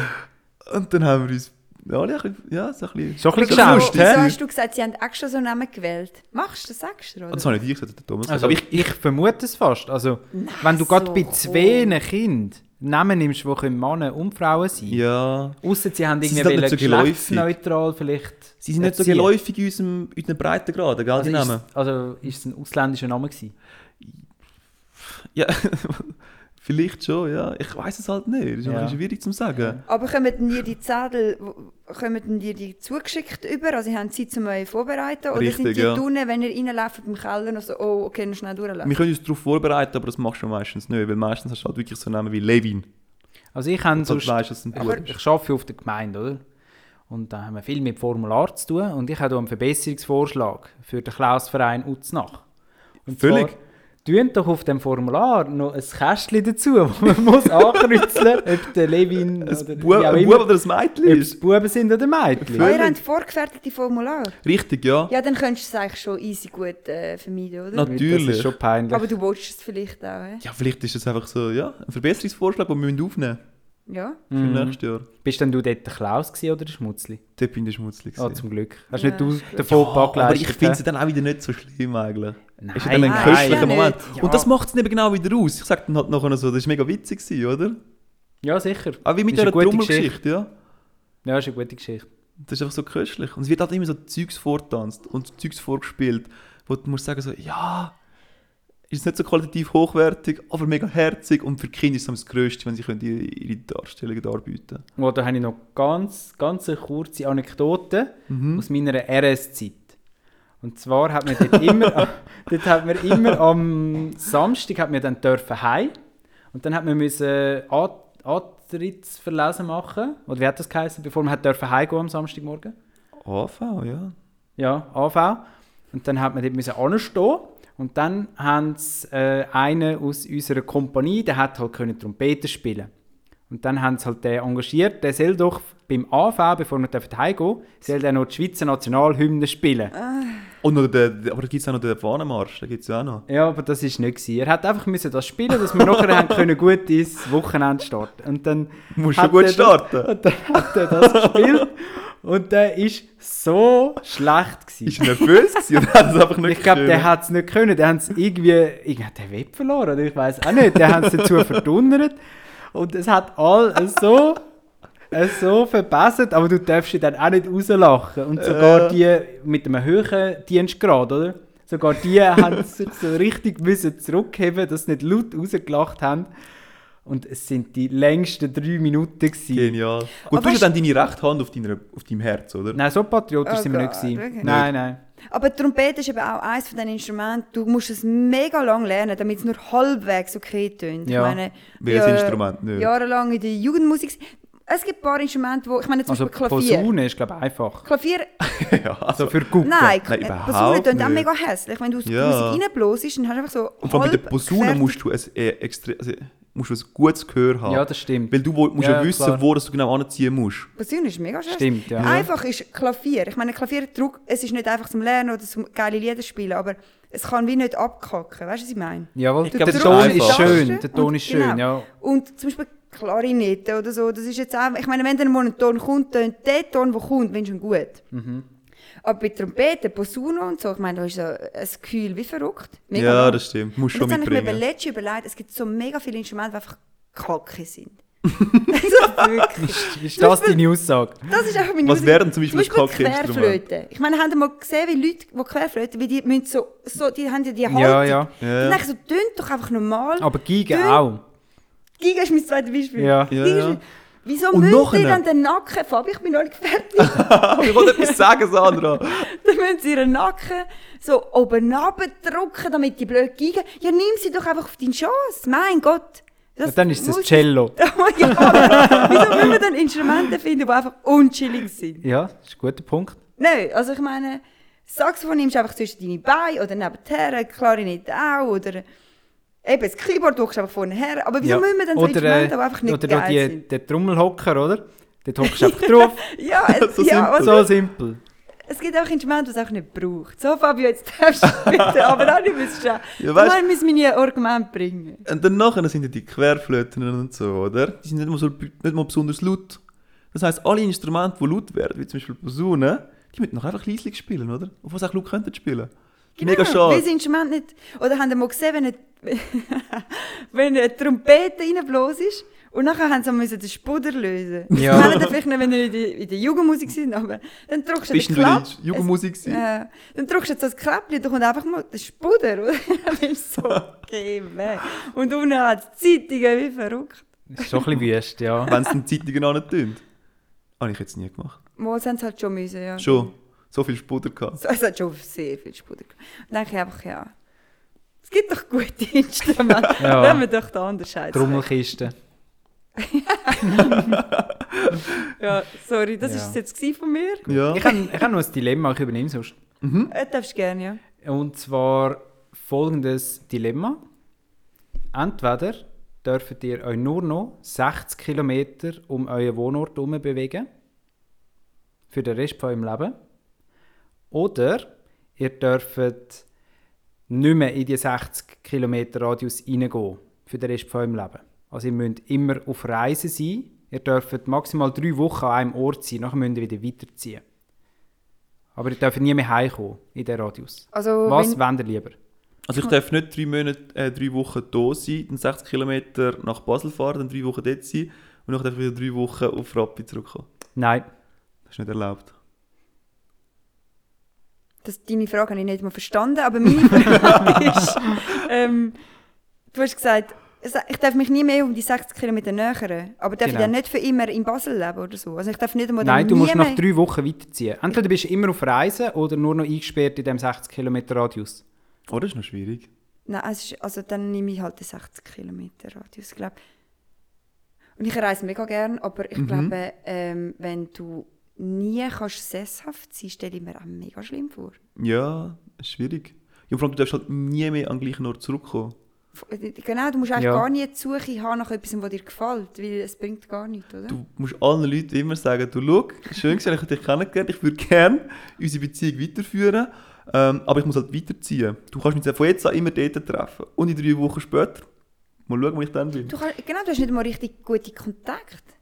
Und dann haben wir uns ein bisschen, ja, so ein bisschen... Schon ein bisschen so geschämt, Wieso hast du gesagt, sie haben extra so einen Namen gewählt? Machst du das extra? Oder? Das habe nicht ich gesagt, der Thomas Also gesagt. ich, ich vermute es fast. Also, wenn du gerade so bei zwei Kindern Namen nimmst, die können Männer und Frauen sein Ja, Ausser sie haben Sie sind irgendwie halt nicht so geschlechtsneutral vielleicht sie sind nicht so geläufig in unserem, in unseren Breitengraden, gell, Also die ist, Namen. also ist es ein ausländischer Name gewesen? Ja, vielleicht schon, ja. Ich weiß es halt nicht. Das ist Ja. schwierig zu sagen. Aber kommen dir die Zettel, kommen dir die zugeschickt über? Also haben sie zum euch vorbereiten? Oder Richtig, sind die ja. unten, wenn ihr reinläuft im Keller noch so, oh, okay, noch schnell durchlaufen? Wir können uns darauf vorbereiten, aber das machst du meistens nicht, weil meistens hast du halt wirklich so Namen wie Levin. Also ich habe Und sonst weißt ich, ich arbeite auf der Gemeinde, oder? Und da haben wir viel mit Formular zu tun und ich habe hier einen Verbesserungsvorschlag für den Klausverein Uznach. Und Völlig. zwar, tun doch auf dem Formular noch ein Kästchen dazu, wo man muss ankreuzeln, ob der Levin oder Ein wie Bub, ein oder ein Mädchen ob es ist. Buben sind oder Mädchen. Oh, ihr Völlig. habt vorgefertigte Formular? Richtig, ja. Ja, dann könntest du es eigentlich schon easy gut äh, vermeiden, oder? Natürlich. Das ist schon peinlich. Aber du willst es vielleicht auch, hä? Ja, vielleicht ist es einfach so, ja, ein Verbesserungsvorschlag, den wir aufnehmen müssen Ja. für Mhm. nächstes Jahr. Bist denn du dort der Klaus gewesen oder der Schmutzli? Dort bin ich schmutzig. Ah, gewesen. zum Glück. Hast Ja, nicht du den Fauxpas aber ich finde es dann auch wieder nicht so schlimm eigentlich. Nein, ist ja dann ein nein, köstlicher ja Moment. Ja. Und das macht es eben genau wieder aus. Ich sage dann halt nachher so, das war mega witzig, gewesen, oder? Ja, sicher. Auch wie mit Das ist dieser eine gute Trommelgeschichte, ja. Ja, ist eine gute Geschichte. Das ist einfach so köstlich. Und es wird halt immer so Zeugs vorgetanzt und Zeugs vorgespielt, wo du musst sagen so, ja, ist nicht so qualitativ hochwertig, aber mega herzig und für Kinder ist es das Größte, wenn sie können ihre, Darstellungen darbieten Oh, da habe ich noch ganz, ganz eine kurze Anekdote Mhm. aus meiner RS-Zeit. Und zwar hat man dort immer, dort hat man immer am Samstag hat man dann dürfen heim und dann hat man müssen An- Antrittsverlesen machen oder wie hat das geheißen, bevor man hat dürfen heimgehen am Samstagmorgen? AV, ja. Ja, AV. Und dann hat man dort müssen anstehen und dann haben sie äh, einen aus unserer Kompanie, der hat halt können Trompete spielen. Und dann haben sie halt den engagiert, der soll doch beim AV, bevor wir dürfen heimgehen, soll der noch die Schweizer Nationalhymne spielen. Und noch der, aber da gibt es auch noch den Fahnenmarsch, den gibt es ja auch noch. Ja, aber das ist nicht gewesen. Er hat einfach müssen das spielen, dass wir nachher haben können gut ins Wochenende starten. Und dann Du musst schon gut starten. Das, und dann hat er das gespielt und der ist so schlecht gewesen. Ist er nervös gewesen hat es einfach nicht Ich glaube, der hat es nicht können. Der hat es irgendwie, irgendwie hat der Web verloren oder ich weiß auch nicht. Der hat es dazu verdonnert und es hat all so, äh, so verbessert, aber du darfst ihn dann auch nicht rauslachen. Und sogar die mit einem höheren Dienstgrad, oder? Sogar die haben sich so richtig müssen zurückheben, dass sie nicht laut rausgelacht haben. Und es sind die längsten drei Minuten gewesen. Genial. Gut, Aber du hast dann deine rechte Hand auf, deiner, auf deinem Herz, oder? Nein, so patriotisch Oh sind wir nicht gewesen. Nein, nein. Aber die Trompete ist eben auch eines von diesen Instrumenten. Du musst es mega lang lernen, damit es nur halbwegs okay tönt. Ja. Ich meine, Welches ja, Instrument nicht? Jahrelang in der Jugendmusik. Es gibt ein paar Instrumente, wo ich meine zum Also Beispiel Klavier. Posaune ist, glaube ich, einfach. Klavier, ja, Also für Gucken. nein, Nein, Posaune tönt auch mega hässlich. Wenn du Ja. Musik reinbläst, dann hast du einfach so Und vor allem mit der Posaune musst du es äh, extra, also, musst du ein gutes Gehör haben. Ja, das stimmt. Weil du musst ja, Ja, wissen, klar. wo dass du genau anziehen musst. Posaune ist mega schön. Stimmt, ja. Einfach ist Klavier. Ich meine, Klavierdruck, es ist nicht einfach zum Lernen oder zum geile Lieder spielen, aber es kann wie nicht abkacken. Weißt du, was ich meine? Jawohl, Du der glaub, das Ton ist schön. Der Ton Und- ist schön, genau. ja. Und zum Beispiel Klarinette oder so, das ist jetzt auch, ich meine, wenn dann mal ein Ton kommt, tönt der Ton, der kommt, wenn schon gut. Mhm. Aber bei Trompete, Posaune und so, ich meine, da ist so ein Gefühl wie verrückt. Mega ja, lang. das stimmt. Musst Und schon jetzt habe ich mir mitbringen. letztens überlegt, es gibt so mega viele Instrumente, die einfach kacke sind. also wirklich. Ist das deine Aussage? Das ist einfach meine Was Musik. wären zum Beispiel zum Beispiel? Querflöte. Ich meine, ihr mal gesehen, wie Leute, die Querflöte, wie die müssen so, so, die haben ja die Haltung. Ja, ja. Dann Ja. ich so, tönt doch einfach normal. Aber Giga Dünn. auch. Giga ist mein zweites Beispiel. Ja. Ja. Wieso Und ihr nachher? dann den Nacken, Fabi, ich bin noch nicht fertig, ich wollte etwas sagen, Sandra. dann müssen sie ihren Nacken so oben drücken, damit die blöd Giga... Ja, nimm sie doch einfach auf deinen Schoß, mein Gott. Ja, dann ist das muss- Cello. ja, aber wieso müssen wir dann Instrumente finden, die einfach unchillig sind? Ja, das ist ein guter Punkt. Nein, also ich meine, Saxophon nimmst du einfach zwischen deine Beine oder nebenher, Klarinette auch, oder eben das Keyboard drückst du einfach vorne her. Aber wieso Ja. müssen wir dann so Oder, Instrumente, äh, die einfach nicht oder geil die, sind? der Trommelhocker, oder? Dort hockst du einfach drauf. Ja, es, So ja simpel. so oder? simpel. es gibt auch Instrumente, die es auch nicht braucht. So, Fabio, jetzt darfst du bitte, aber auch nicht müssen schon. Ja, weißt- Ja, müssen meine Argumente bringen. Und dann nachher sind ja die Querflöten und so, oder? Die sind nicht mal, so, nicht mal besonders laut. Das heisst, alle Instrumente, die laut werden, wie zum Beispiel Posaune, die müssen noch einfach leislich spielen, oder? Auf was auch laut könnten spielen. Mega Weil schade. das Instrument nicht... Oder haben Sie mal gesehen, wenn eine, wenn eine Trompete reinbläst ist und nachher haben sie müssen den Spuder lösen. Ja. Das kennen Sie vielleicht nicht, wenn ihr in der, in der Jugendmusik sind, aber dann drückst du Bist den Klapp... Jugendmusik gewesen? Äh, dann drückst du jetzt das Kläppchen, da kommt einfach mal der Spuder, oder? Dann ist so okay, weh. Und unten hat es Zeitungen wie verrückt. Das ist schon ein bisschen wüst, ja. Wenn es den Zeitungen auch nicht tun. Habe ich jetzt nie gemacht. Mal haben sie halt schon müssen, ja. Schon. So viel Spuder gehabt. Es hat schon sehr viel Spuder gehabt. Und dann denke ich einfach, ja... Es gibt doch gute Instrumente. Ja. Wenn wir doch da anders scheiße. Trommelkiste. Ja, sorry, das Ja. ist es jetzt von mir. Ja. Ich habe ich hab noch ein Dilemma, ich übernehme sonst. Äh, darfst du gerne, ja. Und zwar folgendes Dilemma. Entweder dürft ihr euch nur noch 60 Kilometer um euren Wohnort herum bewegen. Für den Rest von eurem Leben. Oder ihr dürft nicht mehr in die 60 Kilometer Radius reingehen. Für den Rest von eurem Leben. Also ihr müsst immer auf Reisen sein. Ihr dürft maximal drei Wochen an einem Ort sein. Nachher müsst ihr wieder weiterziehen. Aber ihr dürft nie mehr heimkommen in den Radius. Also, Was wenn, wollt ihr lieber? Also ich darf nicht drei, Monate, äh, drei Wochen da sein, dann 60 Kilometer nach Basel fahren, dann drei Wochen dort sein und dann darf ich wieder drei Wochen auf Rappi zurückkommen. Nein. Das ist nicht erlaubt. Das, deine Frage habe ich nicht mal verstanden, aber meine Frage ist, ähm, du hast gesagt, es- ich darf mich nie mehr um die 60 Kilometer nähern, aber darf Genau. ich dann nicht für immer in Basel leben oder so? Also ich darf nicht einmal Nein, du musst nach drei Wochen weiterziehen. Entweder bist du immer auf Reisen oder nur noch eingesperrt in dem 60 Kilometer Radius. Oh, das ist noch schwierig. Nein, es ist, also dann nehme ich halt den 60 Kilometer Radius, glaube Und ich reise mega gern, aber ich Mhm. glaube, ähm, wenn du nie kannst sesshaft sein, stelle ich mir auch mega schlimm vor. Ja, das ist schwierig. Ja, vor allem, du darfst halt nie mehr an den gleichen Ort zurückkommen. Genau, du musst eigentlich Ja. gar nie die Suche haben nach etwas, was dir gefällt, weil es bringt gar nichts, oder? Du musst allen Leuten immer sagen, du schau, schön gewesen, ich habe dich kennengelernt, ich würde gerne unsere Beziehung weiterführen, ähm, aber ich muss halt weiterziehen. Du kannst mich von jetzt an immer dort treffen. Und in drei Wochen später, mal schauen, wo ich dann bin. Du kannst, genau, du hast nicht mal richtig gute Kontakte,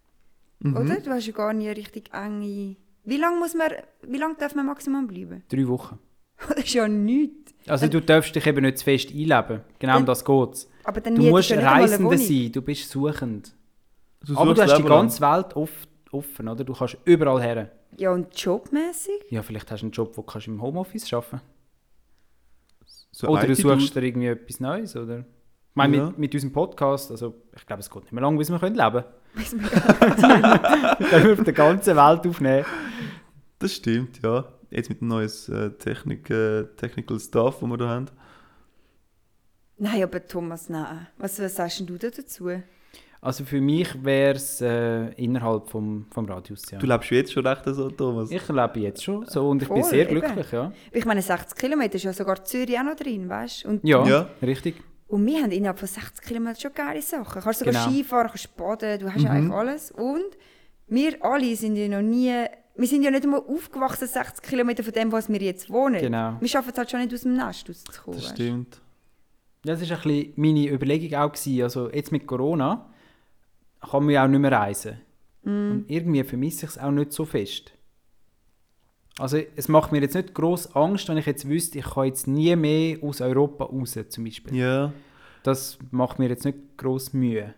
Mhm. oder? Du hast ja gar nie richtig enge... Wie lange muss man, wie lange darf man maximal bleiben? Drei Wochen. das ist ja nichts. Also du darfst dich eben nicht zu fest einleben. Genau um Dann- das geht Aber dann Du musst ja Reisender sein, du bist suchend. Du Aber suchst du hast die Leben lang. ganze Welt off offen, oder? Du kannst überall her. Ja, und jobmäßig? Ja, vielleicht hast du einen Job, wo du kannst im Homeoffice arbeiten So Oder du suchst dir irgendwie etwas Neues, oder? Ich meine, Ja. mit, mit unserem Podcast, also ich glaube, es geht nicht mehr lange, bis wir können leben können. Dann wir auf der ganzen Welt aufnehmen. Das stimmt, ja. Jetzt mit dem neuen äh, Technik, äh, Technical Stuff, den wir da haben. Nein, aber Thomas, nein. Was, was sagst denn du da dazu? Also für mich wäre es äh, innerhalb vom, vom Radius, ja. Du lebst jetzt schon recht so, Thomas. Ich lebe jetzt schon so und ich bin Voll, sehr eben. glücklich, ja. Ich meine, 60 Kilometer ist ja sogar Zürich auch noch drin, weißt du? Ja, Ja. richtig. Und wir haben innerhalb von 60 Kilometern schon geile Sachen. Du kannst sogar Genau. Skifahren, kannst baden, du hast ja eigentlich alles. Und wir alle sind ja noch nie, wir sind ja nicht einmal aufgewachsen 60 Kilometer von dem, was wir jetzt wohnen. Genau. Wir schaffen es halt schon nicht aus dem Nest rauszukommen. Das stimmt. Das war ein bisschen meine Überlegung auch. Gewesen. Also jetzt mit Corona kann man ja auch nicht mehr reisen. Und irgendwie vermisse ich es auch nicht so fest. Also es macht mir jetzt nicht gross Angst, wenn ich jetzt wüsste, ich kann jetzt nie mehr aus Europa raus zum Beispiel. Ja. Das macht mir jetzt nicht gross Mühe.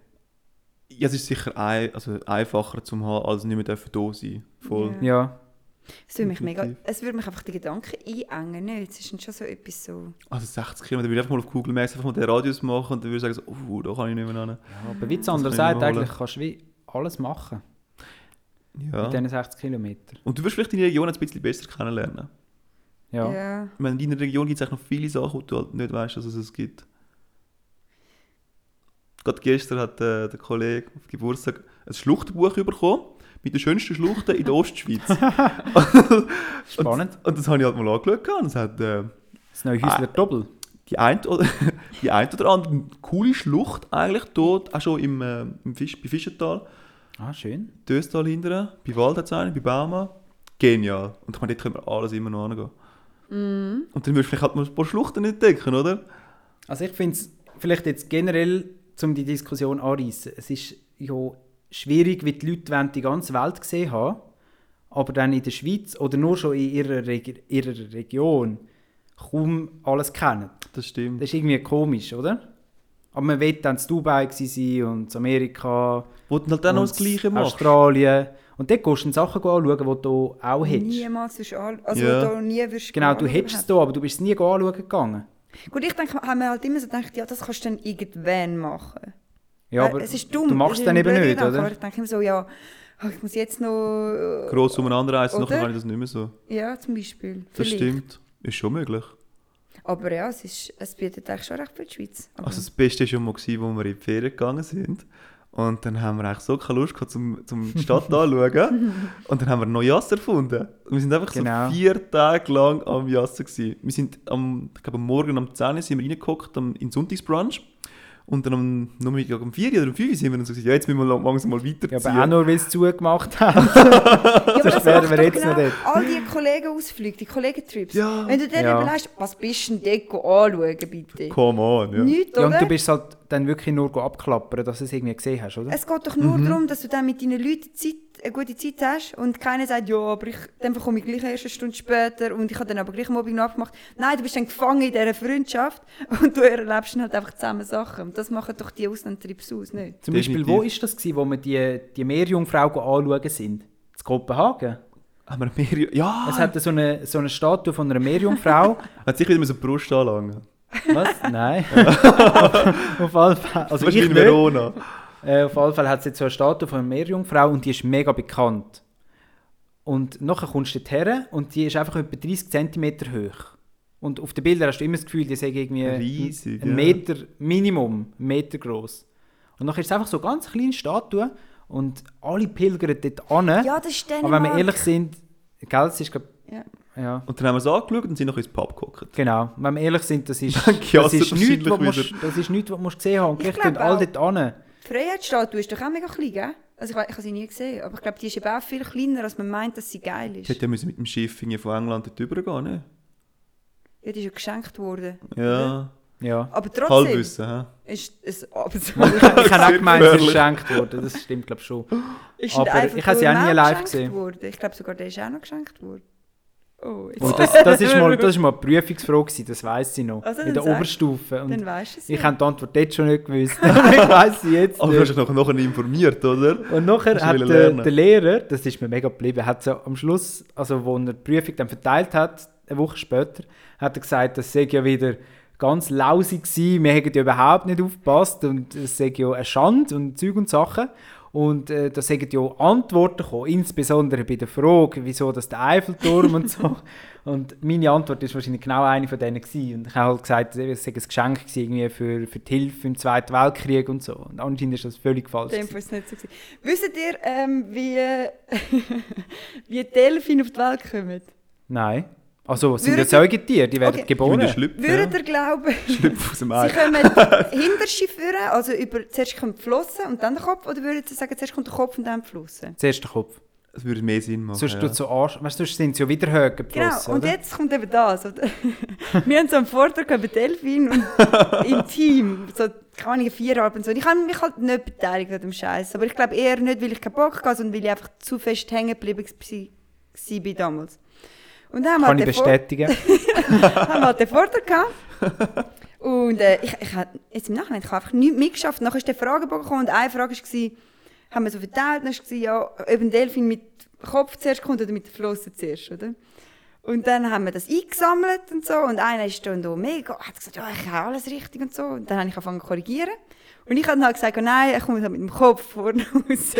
ja, es ist sicher ein, also einfacher zum haben, als nicht mehr dürfen da sein. Voll. Ja. Ja, Es würde mich mega, es würde mich einfach die Gedanken einengen, nicht? Es ist dann schon so etwas so... Also 60 Kilometer, würde ich einfach mal auf Google Maps einfach mal den Radius machen und dann würde ich sagen, so, oh, da kann ich nicht mehr hin. aber wie ich sagt, eigentlich kannst du wie alles machen Ja. mit diesen 60 Kilometern. Und du wirst vielleicht deine Region jetzt ein bisschen besser kennenlernen. Ja. Ja. Ich meine, in deiner Region gibt es eigentlich noch viele Sachen, die du halt nicht weißt, dass es es gibt. Gerade gestern hat äh, der Kollege auf Geburtstag ein Schluchtenbuch bekommen mit den schönsten Schluchten in der Ostschweiz. Spannend. Und, und das habe ich halt mal angeschaut und es hat äh, Das neue Häusler Doppel. die ein oder, die ein oder andere coole Schlucht eigentlich dort, auch schon im, äh, im Fisch, bei Fischental, Ah, schön. Döstal hinterher, bei Wald hat es eine, bei Bauma. Genial. Und ich meine, dort können wir alles immer noch hingehen. Und dann würdest du vielleicht halt mal ein paar Schluchten entdecken, oder? Also ich finde es vielleicht jetzt generell, um die Diskussion anreißen, es ist ja schwierig, wie die Leute wollen die ganze Welt gesehen haben, aber dann in der Schweiz oder nur schon in ihrer, Reg ihrer Region kaum alles kennen. Das stimmt. Das ist irgendwie komisch, oder? Aber man will dann in Dubai sein und in Amerika Wo du halt dann noch und das Gleiche machst. Australien. Und dort gehst du dann Sachen anschauen, die du auch hättest. Niemals wirst du also Ja. da nie wirst Genau, du hättest es da, aber du bist es nie anschauen gegangen. Gut, ich denke, haben wir halt immer so gedacht, ja, das kannst du dann irgendwann machen. Ja, Weil aber es ist dumm. du machst es dann eben nicht, Gedanke, oder? Aber ich denke immer so, ja, oh, ich muss jetzt noch... äh, Gross umeinander reisen, nachher Oder? kann ich das nicht mehr so. Ja, zum Beispiel. Das Vielleicht. stimmt. Ist schon möglich. Aber ja, es, ist, es bietet eigentlich schon recht für die Schweiz. Aber Also das Beste war schon mal, gewesen, wo wir in die Ferien gegangen sind. Und dann haben wir eigentlich so keine Lust gehabt, zum, zum die Stadt anzuschauen. Und dann haben wir noch Jass erfunden. Und wir sind einfach Genau. so vier Tage lang am Jassen gewesen. Wir sind am, ich glaube, am Morgen um 10 Uhr sind wir reingehockt am- in den Sonntagsbrunch. Und dann am Nachmittag um 4 Uhr oder um 5 Uhr sind wir dann so gesagt, ja, jetzt müssen wir lang- langsam mal Ja, weiterziehen. aber auch nur, weil sie zugemacht haben. ja, das wären wir doch jetzt genau noch dort. all die Kollegenausflüge, die Kollegentrips. Ja. Wenn du dir Ja. überlegst, was bist du denn dort anschauen, bitte? Come on, ja. Nichts, Ja, oder? und du bist halt dann wirklich nur go abklappern, dass du es irgendwie gesehen hast, oder? Es geht doch nur Mhm. darum, dass du dann mit deinen Leuten Zeit, eine gute Zeit hast und keiner sagt, ja, aber ich, dann komme ich gleich erst eine Stunde später und ich habe dann aber gleich Mobbing noch abgemacht. Nein, du bist dann gefangen in dieser Freundschaft und du erlebst dann halt einfach zusammen Sachen. Und das machen doch die Auslandtrips aus, nicht? Zum Beispiel, wo ist das gewesen, wo wir die, die Meerjungfrau go anschauen sind? In Kopenhagen. Haben wir mehr... Ja! Es hat so eine, so eine Statue von einer Meerjungfrau. Hat sich wieder so die Brust anlangen. Was? Nein. auf alle Fälle. Also ich nicht. Verona. Äh, auf alle Fälle hat es jetzt so eine Statue von einer Meerjungfrau und die ist mega bekannt. Und nachher kommst du her und die ist einfach etwa 30 cm hoch. Und auf den Bildern hast du immer das Gefühl, die sei irgendwie Riesig, ein ja. Meter, Minimum, einen Meter groß. Und nachher ist es einfach so eine ganz kleine Statue und alle pilgern dort an. Ja, das ist Aber wenn wir ehrlich sind, gell, es ist Ja. ja, Und dann haben wir es angeschaut und sind noch ins Pub geguckt. genau. Wenn wir ehrlich sind, das ist, das ist nichts, was du das ist nichts, was du gesehen haben. Und Ich gleich gehen alle dort an. Die Freiheitsstatue ist doch auch mega klein, gell? Also ich, ich habe sie nie gesehen, aber ich glaube, die ist eben auch viel kleiner, als man meint, dass sie geil ist. hätte ja müssen mit dem Schiff von England dort rübergehen, ne? Ja, die ist ja geschenkt worden. Ja. Ja. Aber trotzdem Halbwissen, hä? ist es absolut... Ich, ich habe auch gemeint, es ist geschenkt worden, das stimmt glaube ich schon. Ist Aber ich habe sie auch nie live gesehen. Worden. Ich glaube sogar, der ist auch noch geschenkt worden. Oh, jetzt. Und das, das, ist mal, das ist mal eine Prüfungsfrage, das weiss ich noch, Also, in der. Oberstufe. Und Dann weisst du es ich habe die Antwort dort schon nicht gewusst, aber ich weiss sie jetzt Aber du hast dich nachher, nachher informiert, oder? Und nachher hat der, der Lehrer, das ist mir mega geblieben, hat so am Schluss, also wo er die Prüfung dann verteilt hat, eine Woche später, hat er gesagt, das sei ja wieder ganz lausig gewesen, wir hätten ja überhaupt nicht aufgepasst und es sei ja eine Schande und Zeug und Sachen. Und äh, da sind ja Antworten gekommen, insbesondere bei der Frage, wieso das der Eiffelturm und so. Und meine Antwort ist wahrscheinlich genau eine von denen gewesen. Und ich habe halt gesagt, es sei ein Geschenk gewesen, irgendwie für, für die Hilfe im Zweiten Weltkrieg und so. Und anscheinend ist das völlig falsch. Dem nicht so. gewesen. Wisst ihr, ähm, wie, wie die Delfine auf die Welt kommen? Nein. Also sind ja Säugetiere, die werden Okay. Ich geboren. Würdet ihr glauben, Schlüpfen aus dem sie Ei. kommen hinterste führen, also über, zuerst kommt die Flosse und dann der Kopf, oder würdet ihr sagen, zuerst kommt der Kopf und dann die Flosse? Zuerst der Kopf. Das würde mehr Sinn machen. sonst ja. so Arsch... Weißt du, sonst sind sie ja wieder höher Genau, geflossen, und oder? jetzt kommt eben das. Oder? Wir haben so einen Vortrag über Delfin und im Team, so keine Ahnung, viereinhalb und so. Und Ich habe mich halt nicht beteiligt an dem Scheiß, aber ich glaube eher nicht, weil ich keinen Bock hatte, sondern weil ich einfach zu fest hängen geblieben war bin damals. Und dann Kann halt ich bestätigen. haben wir halt den Vortrag gehabt. Und äh, ich, ich habe jetzt im Nachhinein ich habe einfach nichts mitgeschafft. Nachher ist der Fragebogen gekommen und eine Frage war, haben wir so verteilt, dann war ja, ob ein Delfin mit Kopf zuerst kommt oder mit der Flosse zuerst, oder? Und dann haben wir das eingesammelt und so und einer ist dann da mega, hat gesagt, ja, ich habe alles richtig und so. Und dann habe ich angefangen zu korrigieren. Und ich habe dann halt gesagt, oh nein, er kommt halt mit dem Kopf vorne raus.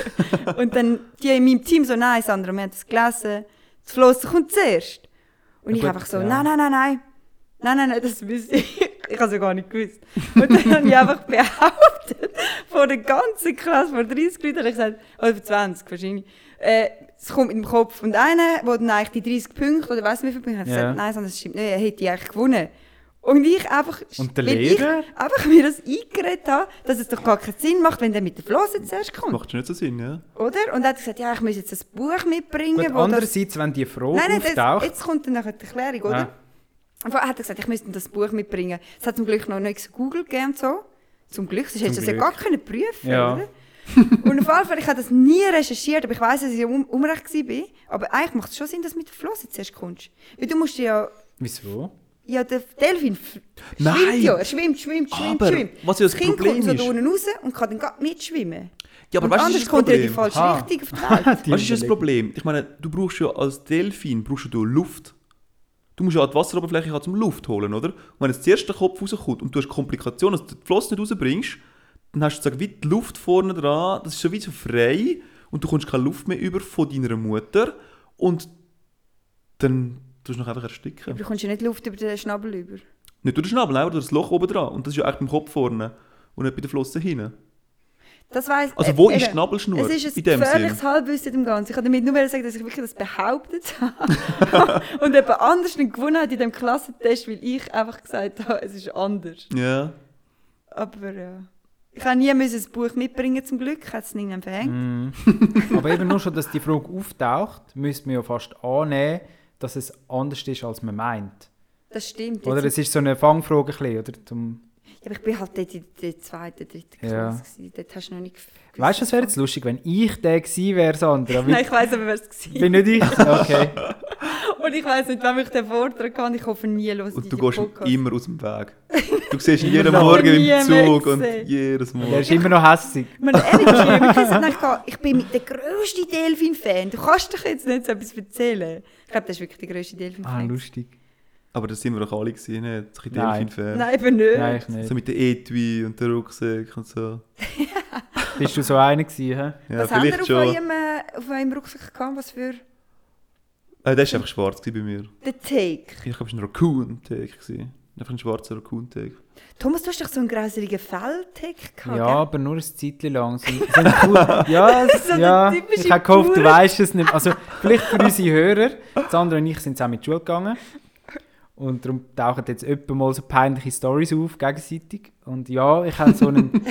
und dann die in meinem Team so, nein, Sandra, wir haben das gelesen, das Flosse kommt zuerst. Und Ja, ich gut, einfach so, ja. nein, nein, nein, nein. Nein, nein, nein, das wüsste ich. Ich habe es ja gar nicht gewusst. Und dann habe ich einfach behauptet, vor der ganzen Klasse, vor 30 Leuten, habe ich gesagt, oder vor 20 wahrscheinlich, äh, es kommt dem Kopf. Und einer, der dann eigentlich die 30 Punkte, oder weiss nicht wie viele Punkte, hat Ja. gesagt, nein, sondern das stimmt nicht, er hätte eigentlich gewonnen. Und ich einfach, Und der Lehrer? ich einfach mir das eingeredet habe, dass es doch gar keinen Sinn macht, wenn der mit der Flosse zuerst kommt, Macht schon nicht so Sinn, ja? oder? Und er hat gesagt, ja, ich muss jetzt ein Buch mitbringen, Gut, wo das andererseits, wenn die Frage Nein, nein, das, auftaucht... jetzt kommt dann nachher die Erklärung, oder? Ah. Und hat er gesagt, ich müsste das Buch mitbringen. Es hat zum Glück noch nicht so Google gegeben und so. Zum Glück, sonst hättest du das ja gar können prüfen Ja. oder? und auf jeden Fall, ich habe das nie recherchiert, aber ich weiss, dass ich um, unrecht war. Aber eigentlich macht es schon Sinn, dass du mit der Flosse zuerst kommst. Weil du musst ja... Wieso? Ja, der Delfin Nein. schwimmt ja. Er schwimmt, schwimmt, schwimmt, Aber, schwimmt. was ja das Kind Problem kommt so ist- da unten raus und kann dann mitschwimmen. Ja, aber und weißt anders was ist das kommt er in die Problem? falsche. Richtung auf die Welt. Die Was ist das. Problem? Ich meine, du brauchst ja als Delfin brauchst du Luft. Du musst ja an die Wasseroberfläche haben, zum Luft holen, oder? Und wenn jetzt zuerst der Kopf rauskommt und du hast Komplikationen, dass du die Flosse nicht rausbringst, dann hast du sozusagen wie die Luft vorne dran, das ist so wie so frei und du kommst keine Luft mehr über von deiner Mutter und dann du noch einfach ersticken. Du bekommst ja nicht Luft über den Schnabel über. Nicht durch den Schnabel, einfach durch das Loch oben dran. Und das ist ja echt beim Kopf vorne und nicht bei der Flosse hinten. Das weiss, Also äh, wo ist eben, die Schnabelschnur Es ist in ein gefährliches? Halbwissen im Ganzen. Ich kann damit nur sagen, dass ich wirklich das behauptet habe. und jemand anders nicht gewonnen hat in diesem Klassentest, weil ich einfach gesagt habe, es ist anders. Ja. Aber ja. Ich habe nie müssen ein Buch mitbringen zum Glück, ich habe es niemandem verhängt. Mm. Aber eben nur schon, dass die Frage auftaucht, müsste man ja fast annehmen, dass es anders ist, als man meint. Das stimmt. Oder es ist so eine Fangfrage, ein bisschen, oder? Zum ja, aber ich bin halt dort in der zweiten, dritten. Klasse. Dort hast du noch nicht gewusst. Weißt du, es wäre jetzt lustig, wenn ich der gewesen wäre, Sandra. Nein, ich weiss aber, wer es war. Bin nicht ich? Okay. Und ich weiss nicht, wann ich den Vortrag habe. Ich hoffe nie los Und du gehst Podcasts. immer aus dem Weg. Du siehst ihn jeden. Morgen im Zug und gesehen. jedes Der Mal. ist immer noch hässig. Man, ehrlich, ich ich bin mit der grösste Delfin-Fan. Du kannst doch jetzt nicht so etwas erzählen. Ich glaube, das ist wirklich der grösste Ah, Delfin-Fan. lustig. Aber das sind wir doch alle gewesen, nicht? So ein Nein. Delfin-Fan. Nein, eben nicht. Nein, ich nicht. So mit der Etui und der Rucksack und so. Bist du so einer gewesen, hä? Ja, Was habt ihr vielleicht auf schon. eurem, äh, auf eurem Rucksack gehabt? Was für Äh, der war einfach schwarz bei mir. den Take? Ich glaube, es war ein Raccoon-Take. Einfach ein schwarzer Raccoon-Take. Thomas, du hast doch so einen grauseligen Fell-Take gehabt, Ja, gell? aber nur ein Zeitchen lang. Sie sind cool. Ja, es, So ja ich habe gehofft, du weißt es nicht. Also, vielleicht für unsere Hörer. Sandra und ich sind zusammen in die Schule gegangen. Und darum tauchen jetzt öppe mal so peinliche Stories auf, gegenseitig. Und ja, ich hatte so einen